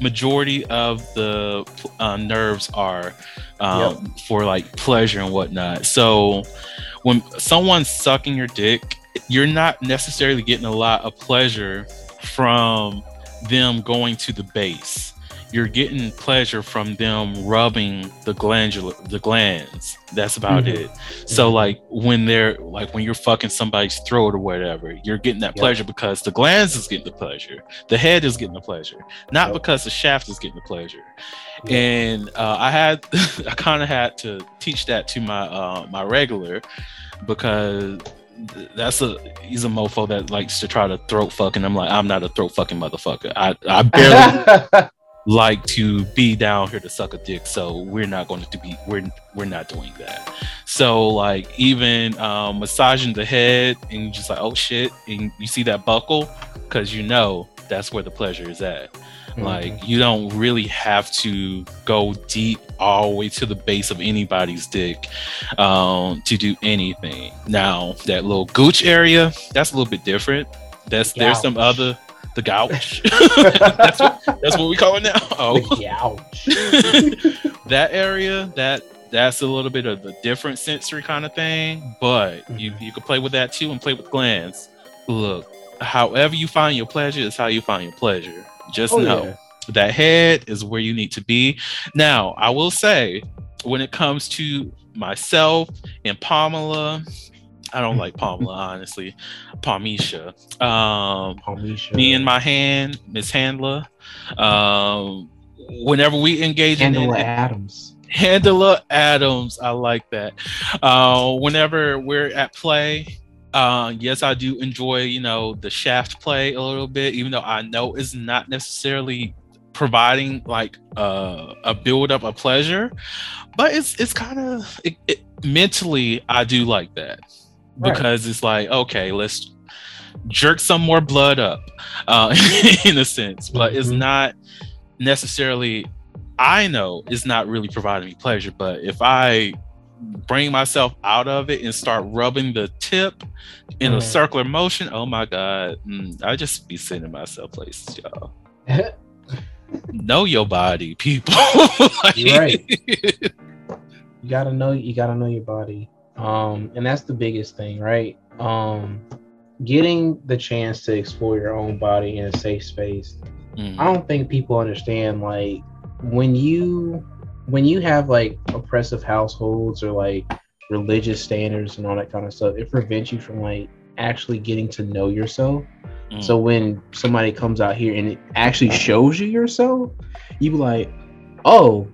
majority of the uh, nerves are um, for like pleasure and whatnot. So when someone's sucking your dick, you're not necessarily getting a lot of pleasure from them going to the base. You're getting pleasure from them rubbing the glandular the glands. That's about Mhm. it. So Mhm. like when they're like when you're fucking somebody's throat or whatever, you're getting that Yep. pleasure because the glands is getting the pleasure. The head is getting the pleasure, not Yep. because the shaft is getting the pleasure. Yep. And uh, I had <laughs> I kind of had to teach that to my uh, my regular because that's a he's a mofo that likes to try to throat fuck and I'm like I'm not a throat fucking motherfucker. I I barely <laughs> like to be down here to suck a dick, so we're not going to be we're we're not doing that. So like even um, massaging the head and you just like oh shit and you see that buckle because you know that's where the pleasure is at. Like you don't really have to go deep all the way to the base of anybody's dick um, to do anything. Now that little gooch area, that's a little bit different. That's there's some other the gouge. <laughs> that's, what, that's what we call it now. Oh, The ouch. <laughs> that area that that's a little bit of a different sensory kind of thing. But you Mhm. you can play with that too and play with glands. Look, however you find your pleasure is how you find your pleasure. Just Oh, know yeah. that head is where you need to be. Now, I will say, when it comes to myself and Pamela, I don't like Pamela, <laughs> honestly. Palmisha. Um, Palmisha. me and my hand, Miss Handler. Um, whenever we engage in Angela it, Adams. Handler Adams, I like that. Uh, whenever we're at play, uh, yes, I do enjoy, you know, the shaft play a little bit, even though I know it's not necessarily providing like uh, a build up of pleasure, but it's it's kind of it, it, mentally I do like that Right. because it's like okay, let's jerk some more blood up, uh, <laughs> in a sense, but it's Mhm. not necessarily I know it's not really providing me pleasure, but if I bring myself out of it and start rubbing the tip in a Mhm. circular motion, oh my god, mm, I just be sending myself places, y'all. <laughs> Know your body, people. <laughs> Like- right. <laughs> you gotta know you gotta know your body um and that's the biggest thing right um getting the chance to explore your own body in a safe space Mhm. i don't think people understand like when you when you have like oppressive households or like religious standards and all that kind of stuff it prevents you from like actually getting to know yourself Mm. So when somebody comes out here and it actually shows you yourself, you be like, "Oh,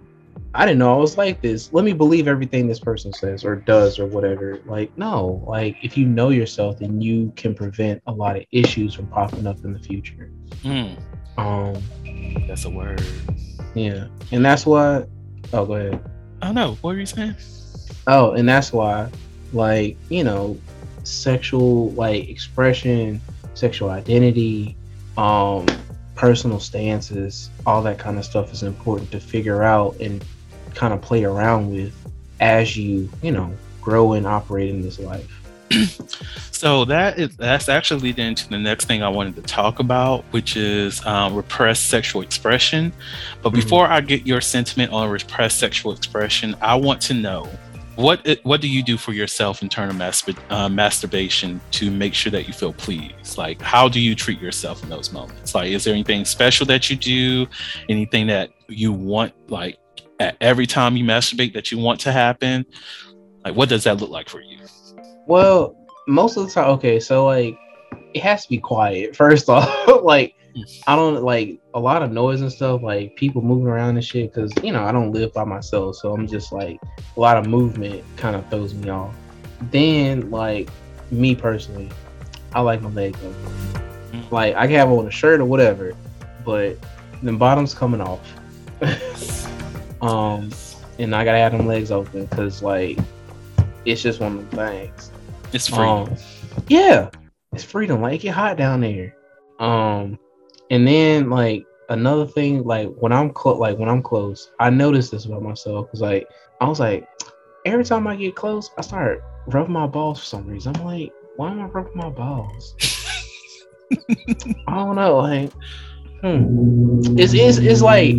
I didn't know I was like this. Let me believe everything this person says or does or whatever." Like, no, like if you know yourself, then you can prevent a lot of issues from popping up in the future. Mm, Um, that's a word. yeah, and that's why. Oh, go ahead. I know. What were you saying? Oh, and that's why, like, you know, sexual like expression, sexual identity, um, personal stances, all that kind of stuff is important to figure out and kind of play around with as you, you know, grow and operate in this life. <clears throat> So that is that's actually leading into the next thing I wanted to talk about, which is um, repressed sexual expression. But Mhm. before I get your sentiment on repressed sexual expression, I want to know what what do you do for yourself in terms of mastur- uh, masturbation to make sure that you feel pleased? Like, how do you treat yourself in those moments? Like, is there anything special that you do? Anything that you want, like, at every time you masturbate that you want to happen? Like, what does that look like for you? Well, most of the time, okay, so like it has to be quiet <laughs> first off. <laughs> like I don't like a lot of noise and stuff, like people moving around and shit. Cause you know I don't live by myself, so I'm just like a lot of movement kind of throws me off. Then like me personally, I like my legs open. Mm. Like I can have on a shirt or whatever, but the bottom's coming off. <laughs> um, and I gotta have them legs open because like it's just one of the things. It's free. Um, yeah, it's freedom. Like it get hot down there. Um, and then like another thing, like when I'm close, like when I'm close, I noticed this about myself because like I was like, every time I get close, I start rubbing my balls for some reason. I'm like, why am I rubbing my balls? I don't know. Like, hmm. It's, it's it's like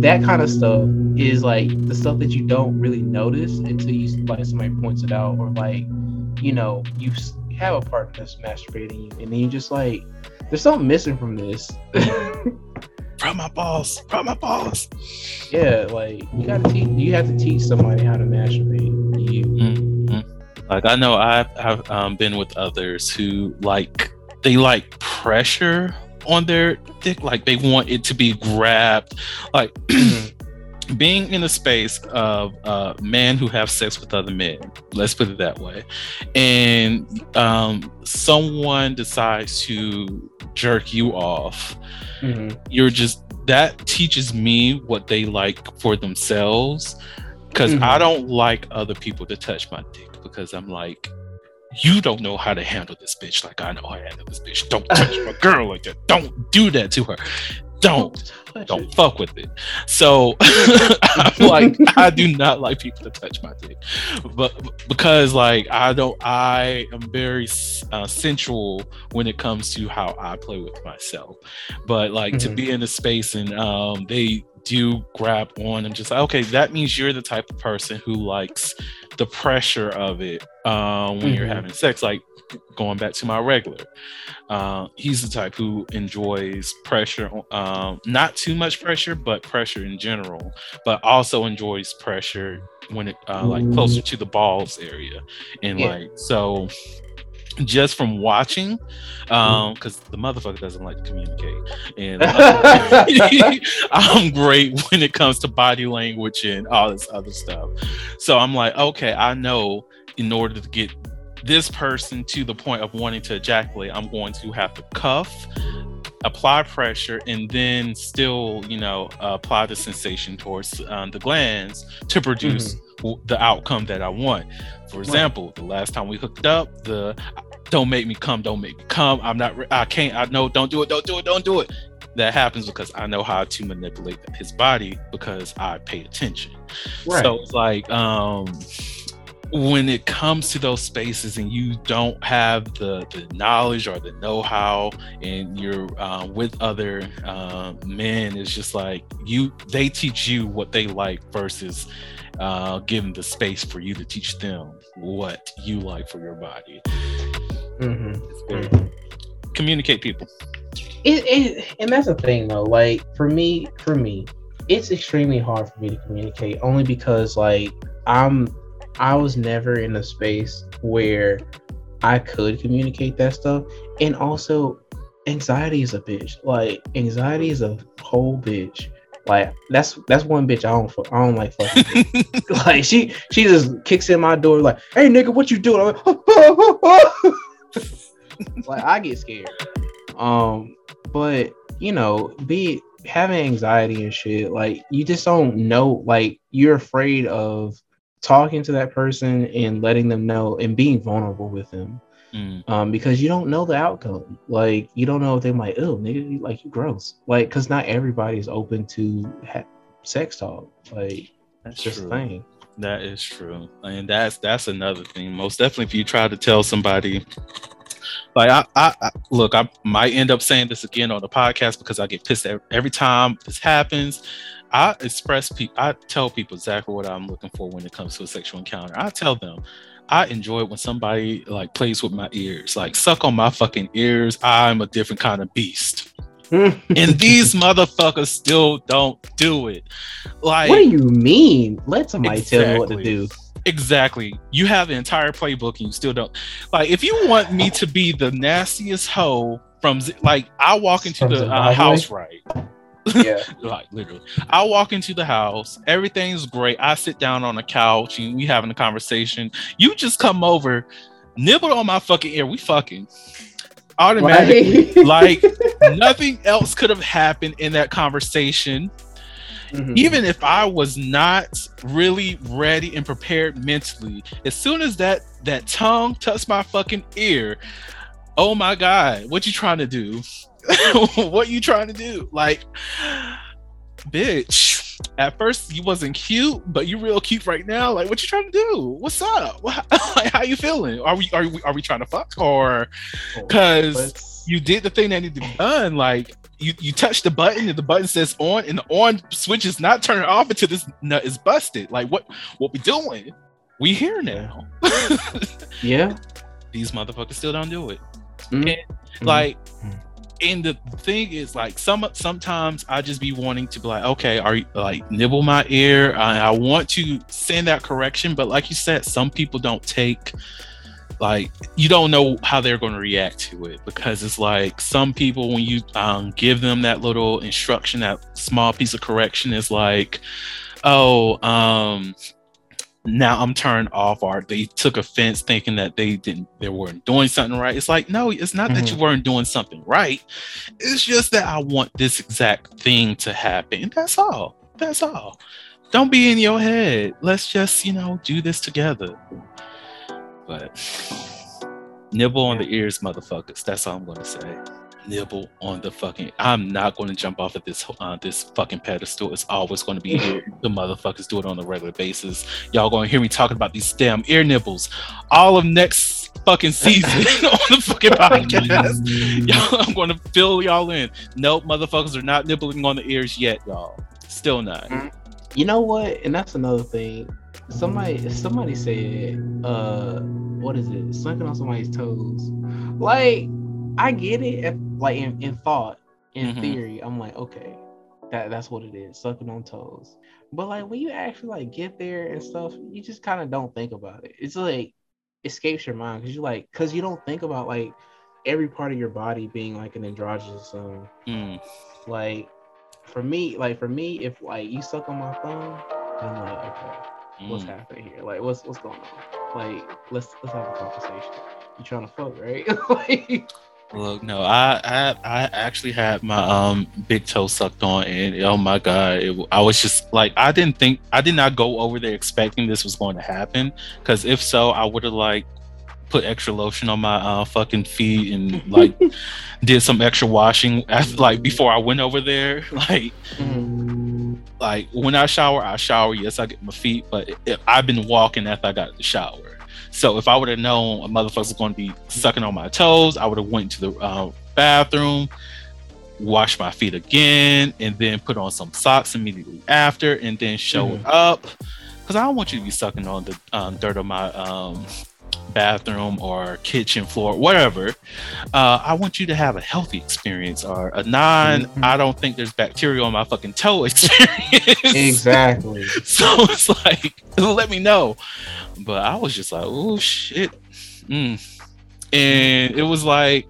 that kind of stuff is like the stuff that you don't really notice until you like somebody points it out or like you know you have a partner that's masturbating you and then you just like there's something missing from this <laughs> from my balls. from my balls. yeah like you gotta teach you have to teach somebody how to masturbate you Mhm. Like I know I've, I've um, been with others who like they like pressure on their dick, like they want it to be grabbed. Like <clears throat> being in a space of uh, men who have sex with other men, let's put it that way, and um, someone decides to jerk you off Mhm. you're just that teaches me what they like for themselves because I Mhm. don't like other people to touch my dick because I'm like, you don't know how to handle this bitch like I know how to handle this bitch. Don't touch my girl like that. Don't do that to her. Don't touch don't it. fuck with it. So <laughs> I'm like, I do not like people to touch my dick, but because like I don't, I am very uh, sensual when it comes to how I play with myself. But like to Mhm. be in a space and um, they do grab on, I'm just like, okay, that means you're the type of person who likes the pressure of it um, when you're Mhm. having sex. Like going back to my regular uh, he's the type who enjoys pressure um, not too much pressure but pressure in general but also enjoys pressure when it uh, like closer to the balls area and Yeah. like so just from watching um because the motherfucker doesn't like to communicate. And <laughs> <laughs> i'm great when it comes to body language and all this other stuff. So i'm like okay i know in order to get this person to the point of wanting to ejaculate i'm going to have to cuff apply pressure and then still you know apply the sensation towards um, the glands to produce w- the outcome that i want for example the last time we hooked up the don't make me come don't make me come. I'm not i can't i know don't do it don't do it don't do it. That happens because i know how to manipulate his body because i pay attention. Right. so it's like um when it comes to those spaces and you don't have the, the knowledge or the know-how and you're uh, with other uh, men it's just like you they teach you what they like versus uh, giving the space for you to teach them what you like for your body Mhm. it's very communicate people it, it and that's the thing though like for me for me it's extremely hard for me to communicate only because like i'm i was never in a space where i could communicate that stuff and also anxiety is a bitch. Like anxiety is a whole bitch. Like that's that's one bitch I don't fu- I don't like fucking. <laughs> like she she just kicks in my door like, hey nigga, what you doing? Like, <laughs> like I get scared. Um, but you know, be having anxiety and shit, like you just don't know, like you're afraid of talking to that person and letting them know and being vulnerable with them. Mm, Um, because you don't know the outcome. Like you don't know if they might, oh nigga, you- like you gross. Like, cause not everybody's open to ha- sex talk. Like that's just true. a thing. That is true, and that's that's another thing. Most definitely, if you try to tell somebody, like I, I, I look, I might end up saying this again on the podcast because I get pissed every, every time this happens. I express people, I tell people exactly what I'm looking for when it comes to a sexual encounter. I tell them, I enjoy it when somebody like plays with my ears, like suck on my fucking ears. I'm a different kind of beast, <laughs> and these motherfuckers still don't do it. Like, what do you mean? Let somebody tell me what to do. Exactly. You have the entire playbook and you still don't. Like, if you want me to be the nastiest hoe from, like, I walk into From the uh, house right. Yeah. <laughs> Like, literally. I walk into the house, everything's great. I sit down on the couch and we having a conversation. You just come over, nibble on my fucking ear. We fucking automatically. like, <laughs> nothing else could have happened in that conversation Mhm. even if I was not really ready and prepared mentally, as soon as that that tongue touched my fucking ear, oh my god, what you trying to do? <laughs> what you trying to do? Like, bitch. At first you wasn't cute, but you real cute right now. Like, what you trying to do? What's up? What, <laughs> like, how you feeling? Are we are we are we trying to fuck or because you did the thing that needed to be done. Like you, you touch the button and the button says on, and the on switch is not turning off until this nut is busted. Like what what we doing? We here now. <laughs> yeah. These motherfuckers still don't do it. Mhm. Like, Mhm. And the thing is, like, some sometimes I just be wanting to be like, okay, are you like nibble my ear? I, I want to send that correction, but like you said, some people don't take like you don't know how they're going to react to it because it's like some people when you um, give them that little instruction that small piece of correction is like oh um now i'm turned off or they took offense thinking that they didn't they weren't doing something right. It's like no it's not that you mm-hmm. weren't doing something right. It's just that i want this exact thing to happen. That's all. That's all. Don't be in your head. Let's just you know do this together. But nibble on the ears, motherfuckers. That's all I'm gonna say. Nibble on the fucking. I'm not going to jump off of this uh, this fucking pedestal. It's always going to be here. <laughs> the motherfuckers do it on a regular basis. Y'all going to hear me talking about these damn ear nibbles all of next fucking season <laughs> <laughs> on the fucking podcast. Y'all, I'm going to fill y'all in. Nope, motherfuckers are not nibbling on the ears yet, y'all. Still not. You know what? And that's another thing. Somebody somebody said, uh, what is it? Sucking on somebody's toes. Like, I get it if, like in, in thought, in Mhm. theory, I'm like, okay, that that's what it is, sucking on toes. But like when you actually like get there and stuff, you just kind of don't think about it. It's like escapes your mind because you like because you don't think about like every part of your body being like an androgynous zone Mm. like for me like for me if like you suck on my thumb i'm like okay what's Mm. happening here like what's what's going on like let's let's have a conversation you trying to fuck right <laughs> like Look, no, I, I I actually had my um big toe sucked on, and oh my god, it, I was just like, I didn't think, I did not go over there expecting this was going to happen, because if so, I would have like put extra lotion on my uh, fucking feet and like <laughs> did some extra washing after, like before I went over there, <laughs> like like when I shower, I shower. Yes, I get my feet, but if I've been walking after I got the shower. So if I would have known a motherfucker was going to be sucking on my toes, I would have went to the uh, bathroom, washed my feet again, and then put on some socks immediately after, and then showed up. Because I don't want you to be sucking on the um, dirt of my um, bathroom or kitchen floor, whatever. Uh, I want you to have a healthy experience or a non. Mhm. I don't think there's bacteria on my fucking toe <laughs> experience. exactly <laughs> So it's like, let me know. But I was just like, oh shit. Mm. And it was like,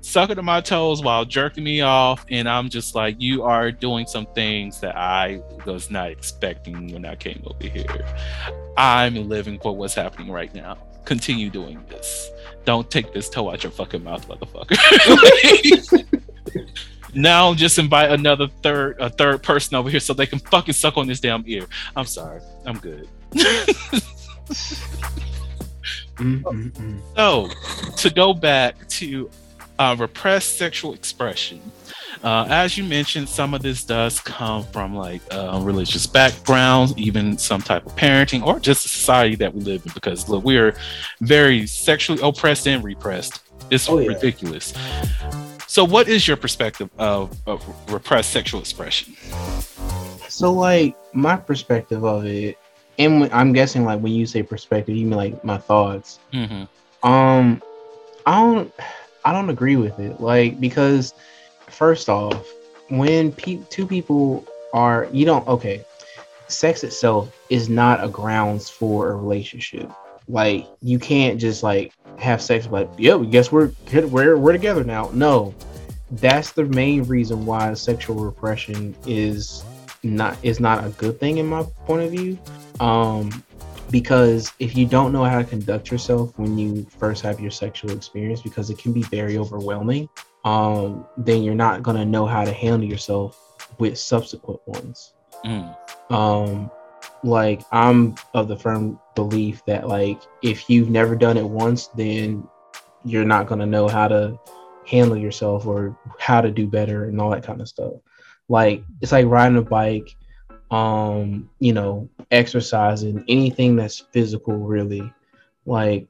sucking on my toes while jerking me off, and I'm just like, you are doing some things that I was not expecting when I came over here. I'm living for what's happening right now. Continue doing this. Don't take this toe out your fucking mouth, motherfucker. <laughs> now just invite another third a third person over here so they can fucking suck on this damn ear. I'm sorry. I'm good. <laughs> So, to go back to uh, repressed sexual expression, uh, as you mentioned, some of this does come from like uh, religious backgrounds, even some type of parenting, or just the society that we live in. Because look, we're very sexually oppressed and repressed. It's Oh, yeah. ridiculous. So, what is your perspective of, of repressed sexual expression? So like my perspective of it, and I'm guessing like when you say perspective, you mean like my thoughts. hmm Um, I don't, I don't agree with it. Like because first off, when pe- two people are, you don't okay, sex itself is not a grounds for a relationship. Like you can't just like have sex like, yeah, we guess we're we're we're together now. No, that's the main reason why sexual repression is not is not a good thing in my point of view. Um, because if you don't know how to conduct yourself when you first have your sexual experience because it can be very overwhelming um then you're not going to know how to handle yourself with subsequent ones. Mm. um like i'm of the firm belief that like if you've never done it once then you're not going to know how to handle yourself or how to do better and all that kind of stuff. Like it's like riding a bike um you know exercising anything that's physical really. Like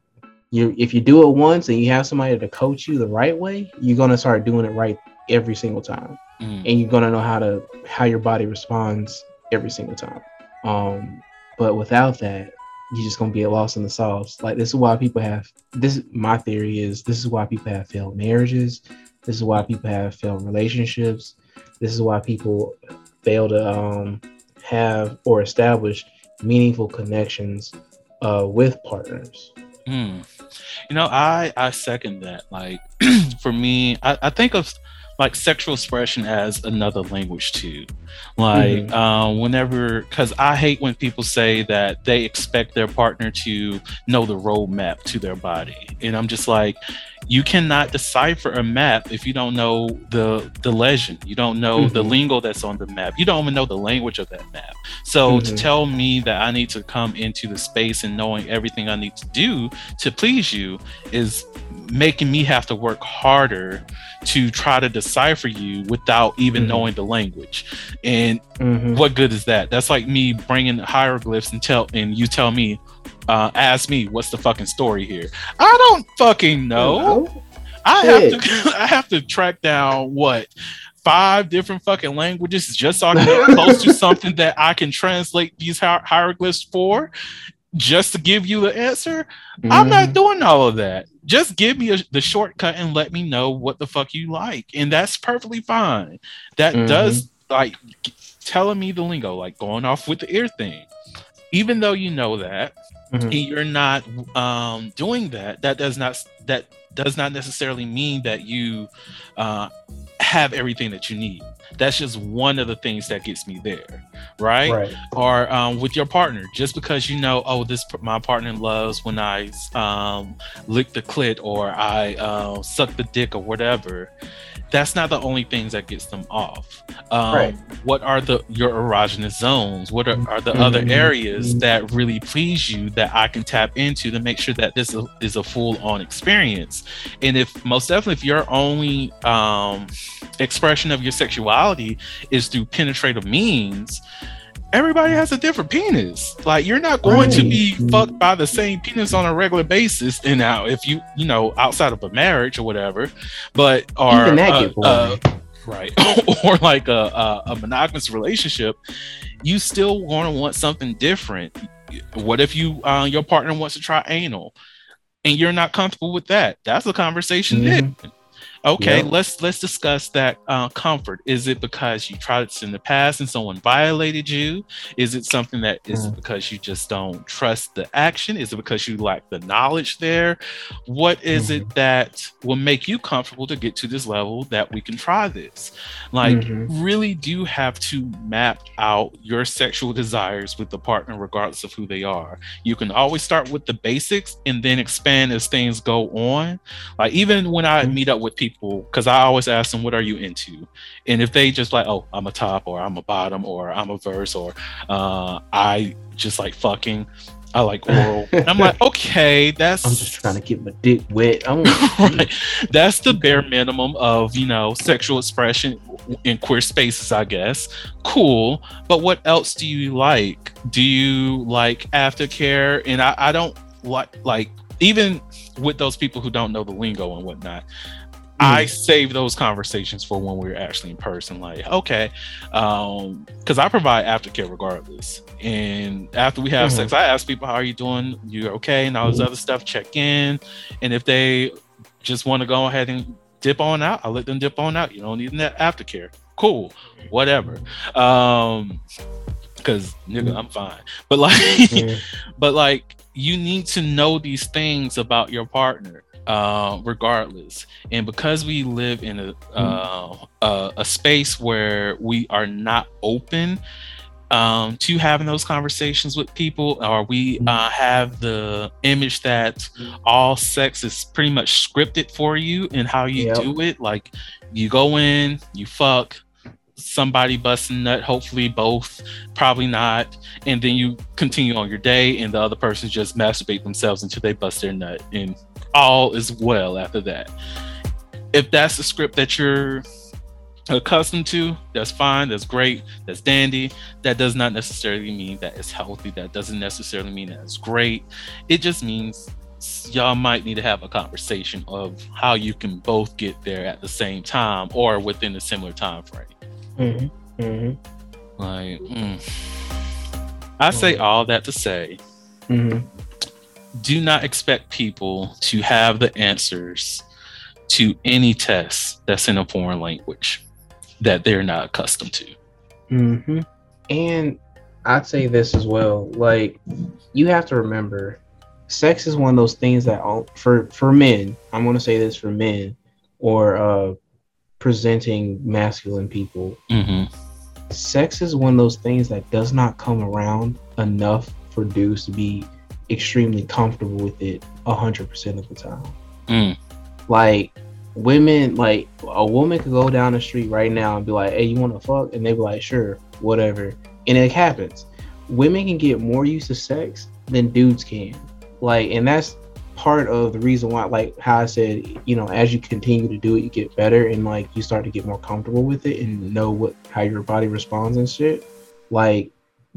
you if you do it once and you have somebody to coach you the right way you're going to start doing it right every single time Mm. and you're gonna know how to how your body responds every single time. Um, but without that, you're just gonna be lost in the sauce. Like this is why people have this. My theory is this is why people have failed marriages. This is why people have failed relationships. This is why people fail to um, have or establish meaningful connections uh, with partners. Hmm. You know, I I second that. Like <clears throat> for me, I, I think of like sexual expression as another language too. Like Mhm. um, whenever, because I hate when people say that they expect their partner to know the roadmap to their body, and I'm just like, you cannot decipher a map if you don't know the the legend. You don't know the Mhm. lingo that's on the map. You don't even know the language of that map. So to Mhm. tell me that I need to come into the space and knowing everything I need to do to please you is making me have to work harder to try to decipher you without even Mhm. knowing the language. And Mhm. what good is that? That's like me bringing hieroglyphs and tell and you tell me, uh, ask me what's the fucking story here. I don't fucking know. I have Shit. to <laughs> I have to track down what five different fucking languages just so I can get <laughs> close to something that I can translate these hier- hieroglyphs for just to give you the answer. I'm not Mhm. doing all of that. Just give me a, the shortcut and let me know what the fuck you like, and that's perfectly fine. That Mhm. does like telling me the lingo, like going off with the ear thing. Even though you know that, Mhm. and you're not um, doing that, that does not that does not necessarily mean that you uh, have everything that you need. That's just one of the things that gets me there, right? Right. Or um, with your partner, just because you know, oh, this my partner loves when I um, lick the clit or I uh, suck the dick or whatever. That's not the only things that gets them off. Um, Right. What are the your erogenous zones? What are, are the other Mhm. areas that really please you that I can tap into to make sure that this is- is a full on experience? And if most definitely, if your only um, expression of your sexuality is through penetrative means, everybody has a different penis. Like you're not going to be fucked by the same penis on a regular basis. And now, if you you know outside of a marriage or whatever, but or uh, uh, right <laughs> or like a, a a monogamous relationship, you still want to want something different. What if you uh, your partner wants to try anal? And you're not comfortable with that. That's a conversation Mhm. Okay, let's let's discuss that uh, comfort. Is it because you tried this in the past and someone violated you? Is it something that is Mm. because you just don't trust the action? Is it because you lack the knowledge there? What is it that will make you comfortable to get to this level that we can try this? Like, Mhm. really do have to map out your sexual desires with the partner, regardless of who they are. You can always start with the basics and then expand as things go on. Like even when I Mhm. meet up with people, because I always ask them, "What are you into?" And if they just like, "Oh, I'm a top," or "I'm a bottom," or "I'm a verse," or uh, "I just like fucking," I like <laughs> oral. And I'm like, okay, that's I'm just trying to get my dick wet. I'm <laughs> right. That's the bare minimum of you know sexual expression in queer spaces, I guess. Cool, but what else do you like? Do you like aftercare? And I, I don't like like even with those people who don't know the lingo and whatnot. I save those conversations for when we're actually in person. Like, okay, um, because I provide aftercare regardless. And after we have Mhm. sex, I ask people, "How are you doing? You okay?" And all this Mhm. other stuff. Check in, and if they just want to go ahead and dip on out, I let them dip on out. You don't need that aftercare. Cool, whatever. Um, because nigga, I'm fine. But like, Yeah. <laughs> but like you need to know these things about your partner uh regardless. And because we live in a uh, a, a space where we are not open um to having those conversations with people or we uh, have the image that all sex is pretty much scripted for you and how you Yep. do it. Like you go in you fuck somebody busting nut hopefully both probably not and then you continue on your day and the other person just masturbate themselves until they bust their nut and all is well after that if that's the script that you're accustomed to that's fine that's great that's dandy that does not necessarily mean that it's healthy that doesn't necessarily mean that it's great it just means y'all might need to have a conversation of how you can both get there at the same time or within a similar time frame Mhm. Mhm. like mm. i say all that to say Mhm. Do not expect people to have the answers to any test that's in a foreign language that they're not accustomed to. hmm And I'd say this as well. Like, you have to remember, sex is one of those things that all, for for men. I'm going to say this for men, or uh, presenting masculine people. Mm-hmm. Sex is one of those things that does not come around enough for dudes to be extremely comfortable with it hundred percent of the time. Mm. Like women, like a woman could go down the street right now and be like, "Hey, you want to fuck?" and they be like, "Sure, whatever," and it happens. Women can get more used to sex than dudes can. Like, and that's part of the reason why, like how I said, you know, as you continue to do it, you get better and like you start to get more comfortable with it and know what how your body responds and shit. Like,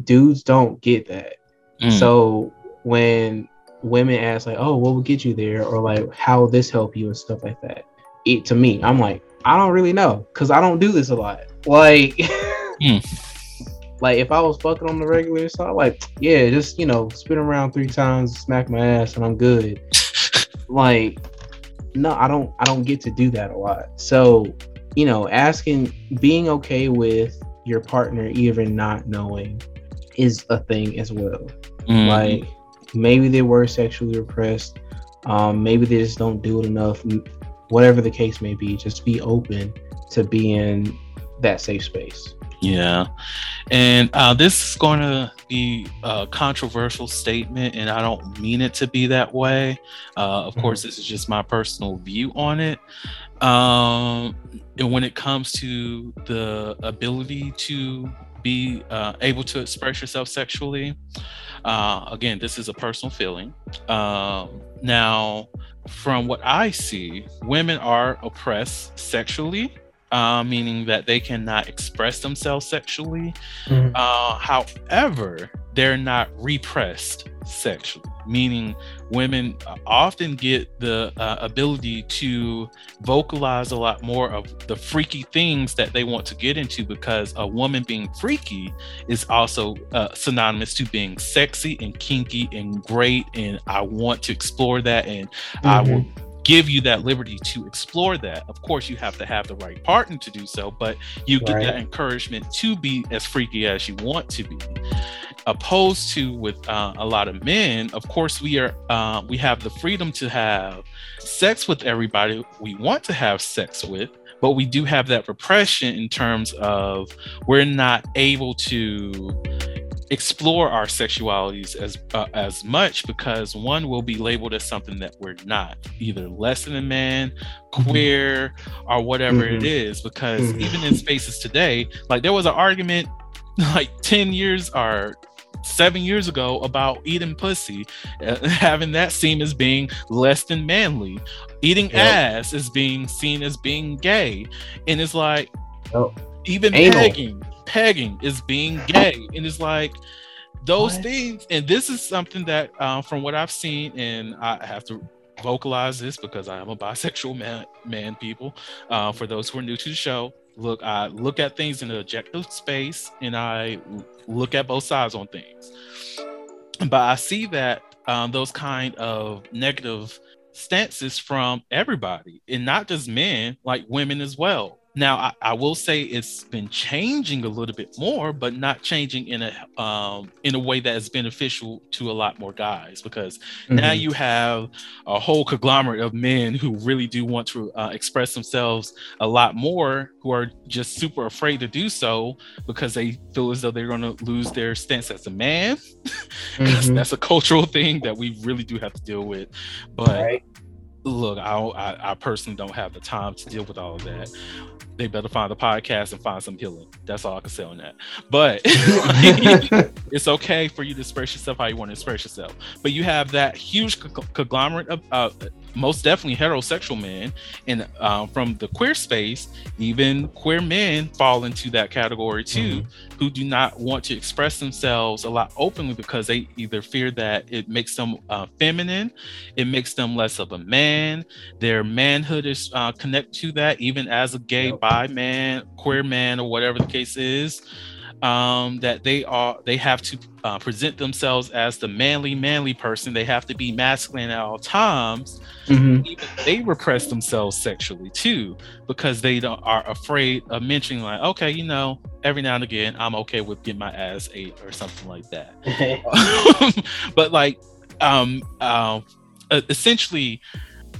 dudes don't get that. Mm. So when women ask like, "Oh, what will get you there?" or like, "How will this help you?" and stuff like that, it to me, I'm like, I don't really know because I don't do this a lot. <laughs> Like, Hmm. <laughs> like if I was fucking on the regular, so I'm like, yeah, just you know, spin around three times, smack my ass, and I'm good. <laughs> like, no, I don't, I don't get to do that a lot. So, you know, asking, being okay with your partner even not knowing is a thing as well Mm. like maybe they were sexually repressed um maybe they just don't do it enough whatever the case may be just be open to be in that safe space Yeah. And uh, this is going to be a controversial statement, and I don't mean it to be that way. Uh, of course, this is just my personal view on it. Um, and when it comes to the ability to be uh, able to express yourself sexually, uh, again, this is a personal feeling. Um, now, from what I see, women are oppressed sexually uh, meaning that they cannot express themselves sexually. Mhm. Uh, however, they're not repressed sexually, meaning women often get the uh, ability to vocalize a lot more of the freaky things that they want to get into because a woman being freaky is also uh, synonymous to being sexy and kinky and great. And I want to explore that and I will give you that liberty to explore that. Of course, you have to have the right partner to do so, but you get Right. that encouragement to be as freaky as you want to be. Opposed to with uh, a lot of men, of course, we are uh, we have the freedom to have sex with everybody we want to have sex with, but we do have that repression in terms of we're not able to explore our sexualities as uh, as much because one will be labeled as something that we're not either less than a man queer or whatever it Mhm. is because Mhm. even in spaces today like there was an argument <laughs> like 10 years or seven years ago about eating pussy uh, <laughs> having that seen as being less than manly eating Yep. ass is being seen as being gay and it's like Yep. Even Anal. pegging pegging is being gay and it's like those What? things and this is something that uh, from what i've seen and i have to vocalize this because i am a bisexual <laughs> man man people uh, for those who are new to the show look i look at things in an objective space and i look at both sides on things but i see that um, those kind of negative stances from everybody and not just men like women as well now I, I will say it's been changing a little bit more but not changing in a um, in a way that is beneficial to a lot more guys because now Mhm. you have a whole conglomerate of men who really do want to uh, express themselves a lot more who are just super afraid to do so because they feel as though they're going to lose their stance as a man <laughs> 'Cause Mhm. that's a cultural thing that we really do have to deal with but right. Look I, I i personally don't have the time to deal with all of that. They better find a podcast and find some healing. That's all i can say on that. But <laughs> it's okay for you to express yourself how you want to express yourself. But you have that huge conglomerate of uh, most definitely heterosexual men. And um, from the queer space even queer men fall into that category too who do not want to express themselves a lot openly because they either fear that it makes them uh, feminine it makes them less of a man. Their manhood is uh, connected to that even as a gay Yep. bi man queer man or whatever the case is um, that they are they have to uh, present themselves as the manly manly person. They have to be masculine at all times. Mhm. even they repress themselves sexually too because they don't, are afraid of mentioning like okay you know every now and again i'm okay with getting my ass ate or something like that. <laughs> <laughs> But like um uh, essentially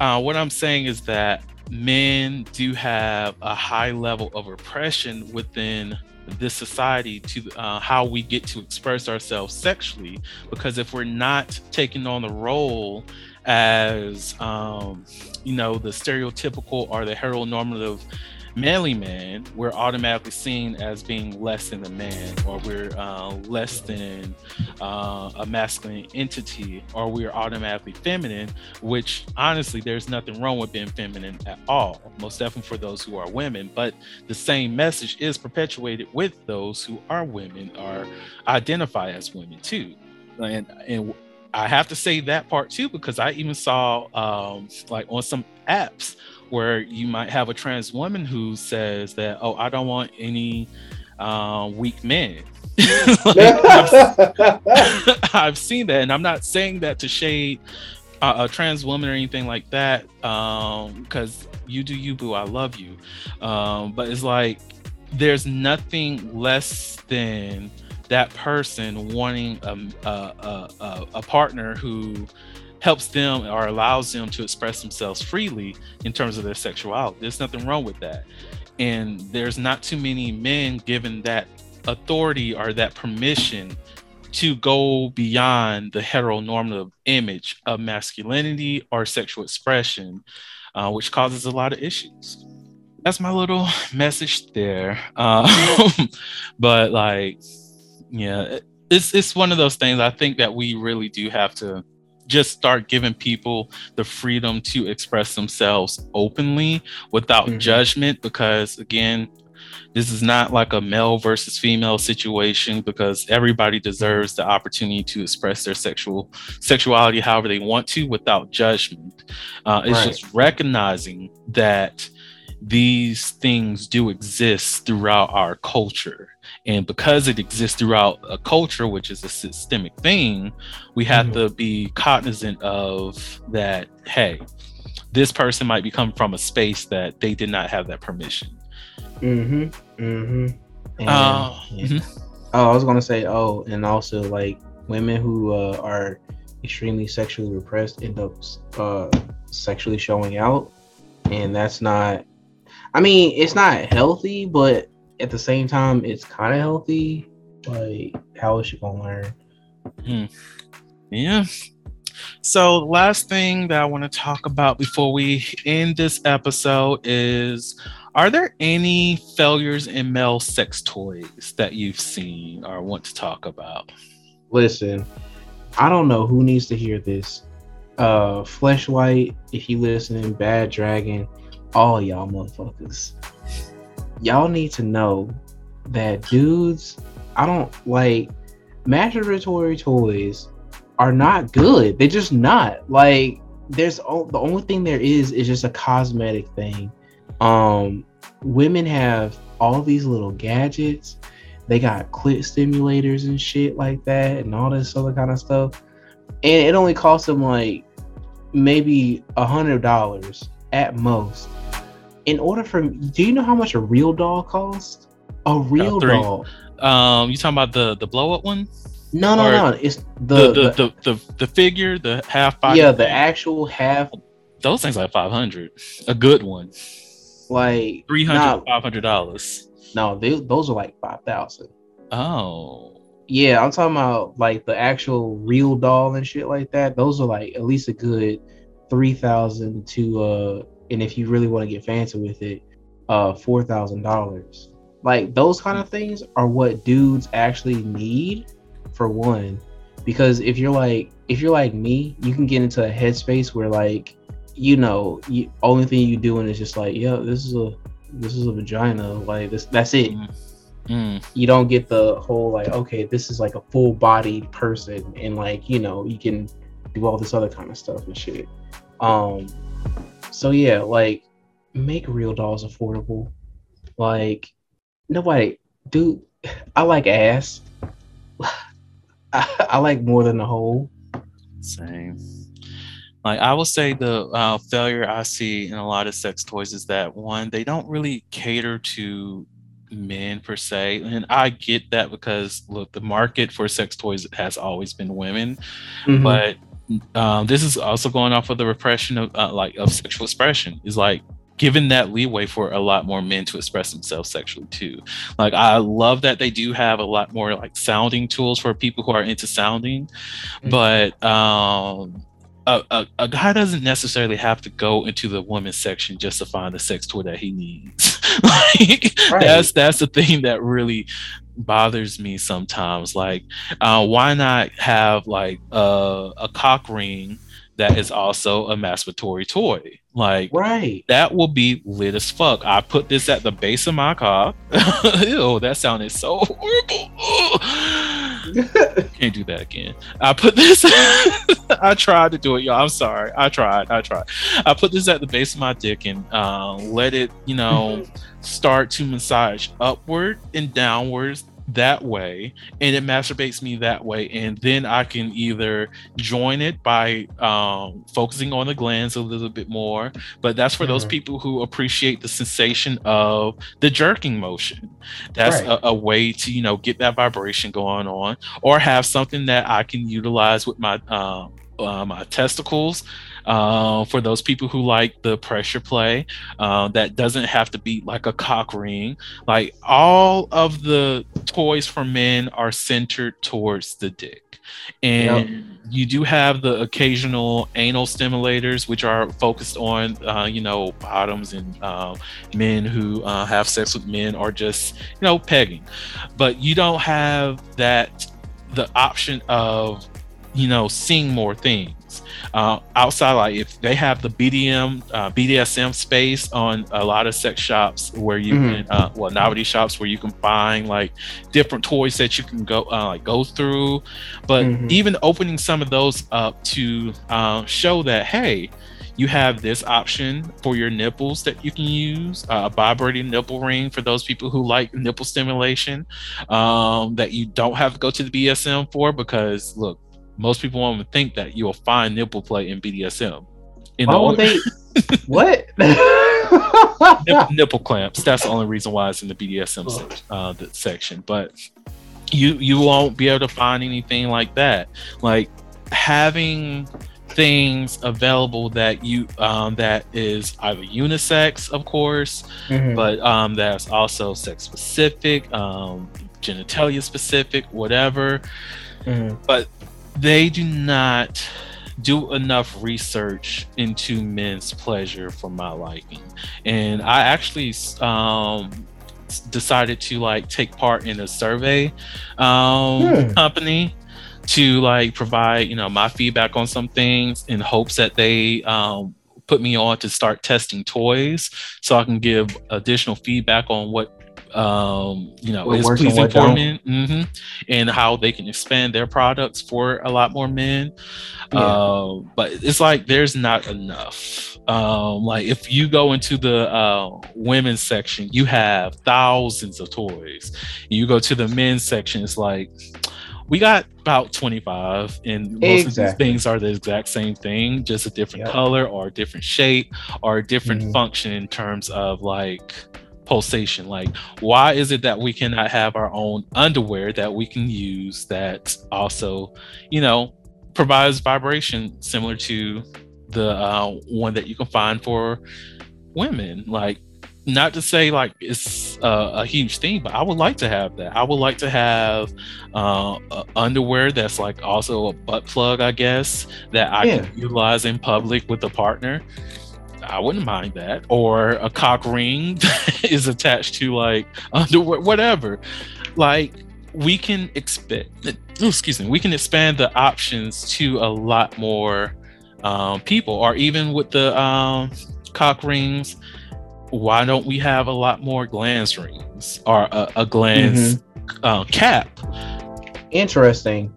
uh, what i'm saying is that men do have a high level of repression within this society to uh, how we get to express ourselves sexually because if we're not taking on the role as um, you know the stereotypical or the heteronormative manly man we're automatically seen as being less than a man or we're uh, less than uh, a masculine entity or we're automatically feminine which honestly there's nothing wrong with being feminine at all most definitely for those who are women but the same message is perpetuated with those who are women or identify as women too. And and I have to say that part too because I even saw um, like on some apps where you might have a trans woman who says that oh I don't want any uh, weak men. <laughs> Like, I've, <laughs> I've seen that, and I'm not saying that to shade uh, a trans woman or anything like that because you do you boo I love you um, but it's like there's nothing less than that person wanting a, a, a, a partner who helps them or allows them to express themselves freely in terms of their sexuality. There's nothing wrong with that. And there's not too many men given that authority or that permission to go beyond the heteronormative image of masculinity or sexual expression, uh, which causes a lot of issues. That's my little message there. Um, <laughs> but like, yeah, it's it's one of those things. I think that we really do have to just start giving people the freedom to express themselves openly without Mhm. judgment. Because again, this is not like a male versus female situation because everybody deserves the opportunity to express their sexual sexuality however they want to without judgment. Uh, it's Right. just recognizing that these things do exist throughout our culture. And because it exists throughout a culture, which is a systemic thing, we have Mhm. to be cognizant of that. Hey, this person might be coming from a space that they did not have that permission. Mm-hmm. Mm-hmm. And, Uh, yeah. mhm. Oh, I was gonna say, oh, and also like women who uh, are extremely sexually repressed end up uh, sexually showing out, and that's not. I mean, it's not healthy, but at the same time, it's kind of healthy. Like, how is she gonna learn? Hmm. Yeah. So, last thing that I want to talk about before we end this episode is are there any failures in male sex toys that you've seen or want to talk about? Listen, I don't know who needs to hear this. Uh, Fleshlight, if you listening, Bad Dragon, all y'all motherfuckers, y'all need to know that dudes, I don't like masturbatory toys are not good. They're just not like. There's o- the only thing there is is just a cosmetic thing. Um, women have all these little gadgets they got clit stimulators and shit like that and all this other kind of stuff and it only costs them like maybe a hundred dollars at most in order for do you know how much a real doll costs? A real doll. Um, you talking about the the blow up one? no no Or no it's The the, the the, the, the figure, the half body. yeah the actual half. Those things like 500 a good one. Like 300 500 dollars. No they, those are like 5000 oh. Yeah, I'm talking about like the actual real doll and shit like that. Those are like at least a good three thousand to uh and if you really want to get fancy with it, uh four thousand dollars. Like those kind of things are what dudes actually need for one. Because if you're like if you're like me, you can get into a headspace where like, you know, you only thing you doing is just like, yo, this is a this is a vagina. Like this that's it Mm. you don't get the whole like okay this is like a full bodied person and like you know you can do all this other kind of stuff and shit um so yeah like make real dolls affordable like nobody dude i like ass <laughs> I, I like more than the whole Same. Like I will say the uh, failure I see in a lot of sex toys is that one, they don't really cater to men per se, and I get that because look, the market for sex toys has always been women, Mhm. but um, this is also going off of the repression of uh, like of sexual expression. Is like given that leeway for a lot more men to express themselves sexually too. Like I love that they do have a lot more like sounding tools for people who are into sounding, Mhm. but um a, a, a guy doesn't necessarily have to go into the women's section just to find the sex toy that he needs. <laughs> like Right. that's that's the thing that really bothers me sometimes. Like, uh, why not have like a, a cock ring that is also a masturbatory toy? Like right that will be lit as fuck. I put this at the base of my cock. <laughs> Ew, that sounded so horrible. <laughs> Can't do that again. I put this. <laughs> I tried to do it, y'all. I'm sorry. I tried. I tried. I put this at the base of my dick and uh, let it, you know, start to massage upward and downwards that way, and it masturbates me that way. And then I can either join it by um, focusing on the glands a little bit more, but that's for those Mhm. people who appreciate the sensation of the jerking motion. That's Right. a, a way to you know get that vibration going on, or have something that I can utilize with my um, uh, my testicles. Uh, for those people who like the pressure play, uh, that doesn't have to be like a cock ring. Like all of the toys for men are centered towards the dick, and you do have the occasional anal stimulators, which are focused on, uh, you know, bottoms and um, men who uh, have sex with men or just, you know, pegging. But you don't have that, the option of, you know, seeing more things. Uh, outside, like if they have the BDM, uh, BDSM space on a lot of sex shops where you Mhm. can, uh, well, novelty shops where you can find like different toys that you can go, uh, like go through but Mhm. even opening some of those up to uh, show that hey you have this option for your nipples that you can use uh, a vibrating nipple ring for those people who like nipple stimulation um, that you don't have to go to the bsm for because look most people won't even think that you'll find nipple play in bdsm in why the order- they <laughs> what? Nip- nipple clamps. That's the only reason why it's in the BDSM sec- uh, the section. But you you won't be able to find anything like that. Like having things available that you um, that is either unisex, of course, Mhm. but um, that's also sex specific, um, genitalia specific, whatever. Mhm. But they do not do enough research into men's pleasure for my liking. And I actually um, decided to like take part in a survey um, Hmm. company to like provide you know my feedback on some things in hopes that they um, put me on to start testing toys so I can give additional feedback on what um you know What is pleasing for don't. men hmm and how they can expand their products for a lot more men Yeah. uh, but it's like there's not enough um like if you go into the uh women's section you have thousands of toys you go to the men's section it's like we got about 25 and most of these things are the exact same thing just a different Yep. color or a different shape or a different Mhm. function in terms of like pulsation. Like why is it that we cannot have our own underwear that we can use that also you know provides vibration similar to the uh, one that you can find for women? Like not to say like it's uh, a huge thing but i would like to have that. I would like to have uh, underwear that's like also a butt plug i guess that i Yeah. can utilize in public with a partner I wouldn't mind that. Or a cock ring <laughs> that is attached to like underwear, whatever. Like we can expect, excuse me, we can expand the options to a lot more um, people, or even with the um, cock rings. Why don't we have a lot more glans rings or a, a glans uh, cap? Interesting.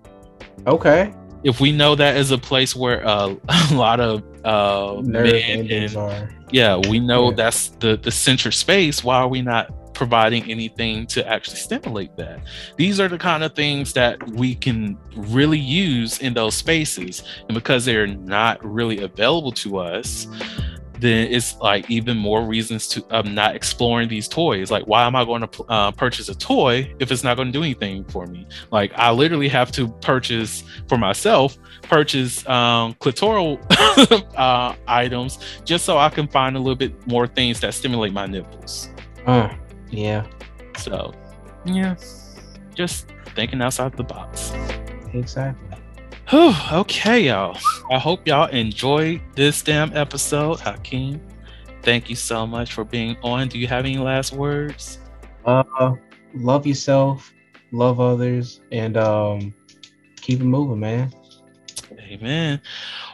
Okay. If we know that is a place where uh, <laughs> a lot of uh, Nerve men and are. yeah we know Yeah. that's the the center space why are we not providing anything to actually stimulate that these are the kind of things that we can really use in those spaces and because they're not really available to us then it's like even more reasons to um, not exploring these toys like why am i going to uh, purchase a toy if it's not going to do anything for me like i literally have to purchase for myself purchase um, clitoral <laughs> uh, items just so I can find a little bit more things that stimulate my nipples. Uh, yeah. So, yeah, just thinking outside the box. Exactly. Whew, okay, y'all. I hope y'all enjoyed this damn episode. Hakeem, thank you so much for being on. Do you have any last words? Uh, love yourself, love others, and um, keep it moving, man. Amen.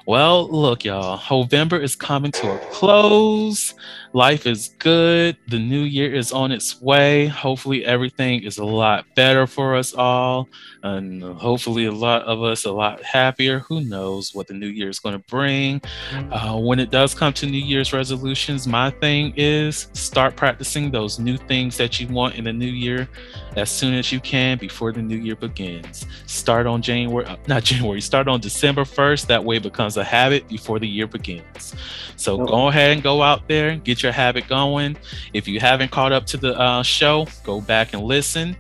Well, look, y'all. November is coming to a close. Life is good. The new year is on its way. Hopefully, everything is a lot better for us all. And hopefully, a lot of us a lot happier. Who knows what the new year is going to bring? Uh, when it does come to New Year's resolutions, my thing is start practicing those new things that you want in the new year as soon as you can before the new year begins. Start on January, uh, not <laughs> January, start on December 1st. That way it becomes a habit before the year begins. So go ahead and go out there, and get your habit going. If you haven't caught up to the uh, show, go back and listen.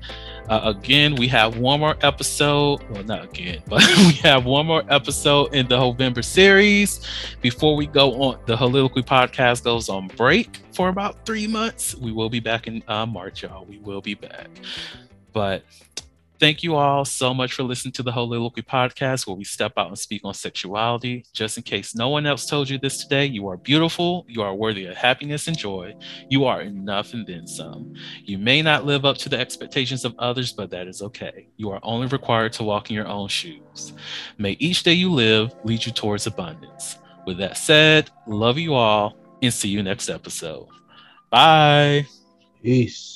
Uh, again, we have one more episode. Well, not again, but <laughs> we have one more episode in the Heauxvember series. Before we go on, the Heauxliloquy podcast goes on break for about three months. We will be back in uh, March, y'all. We will be back. But thank you all so much for listening to the Heauxliloquy podcast, where we step out and speak on sexuality. Just in case no one else told you this today, you are beautiful. You are worthy of happiness and joy. You are enough and then some. You may not live up to the expectations of others, but that is okay. You are only required to walk in your own shoes. May each day you live lead you towards abundance. With that said, love you all and see you next episode. Bye. Peace.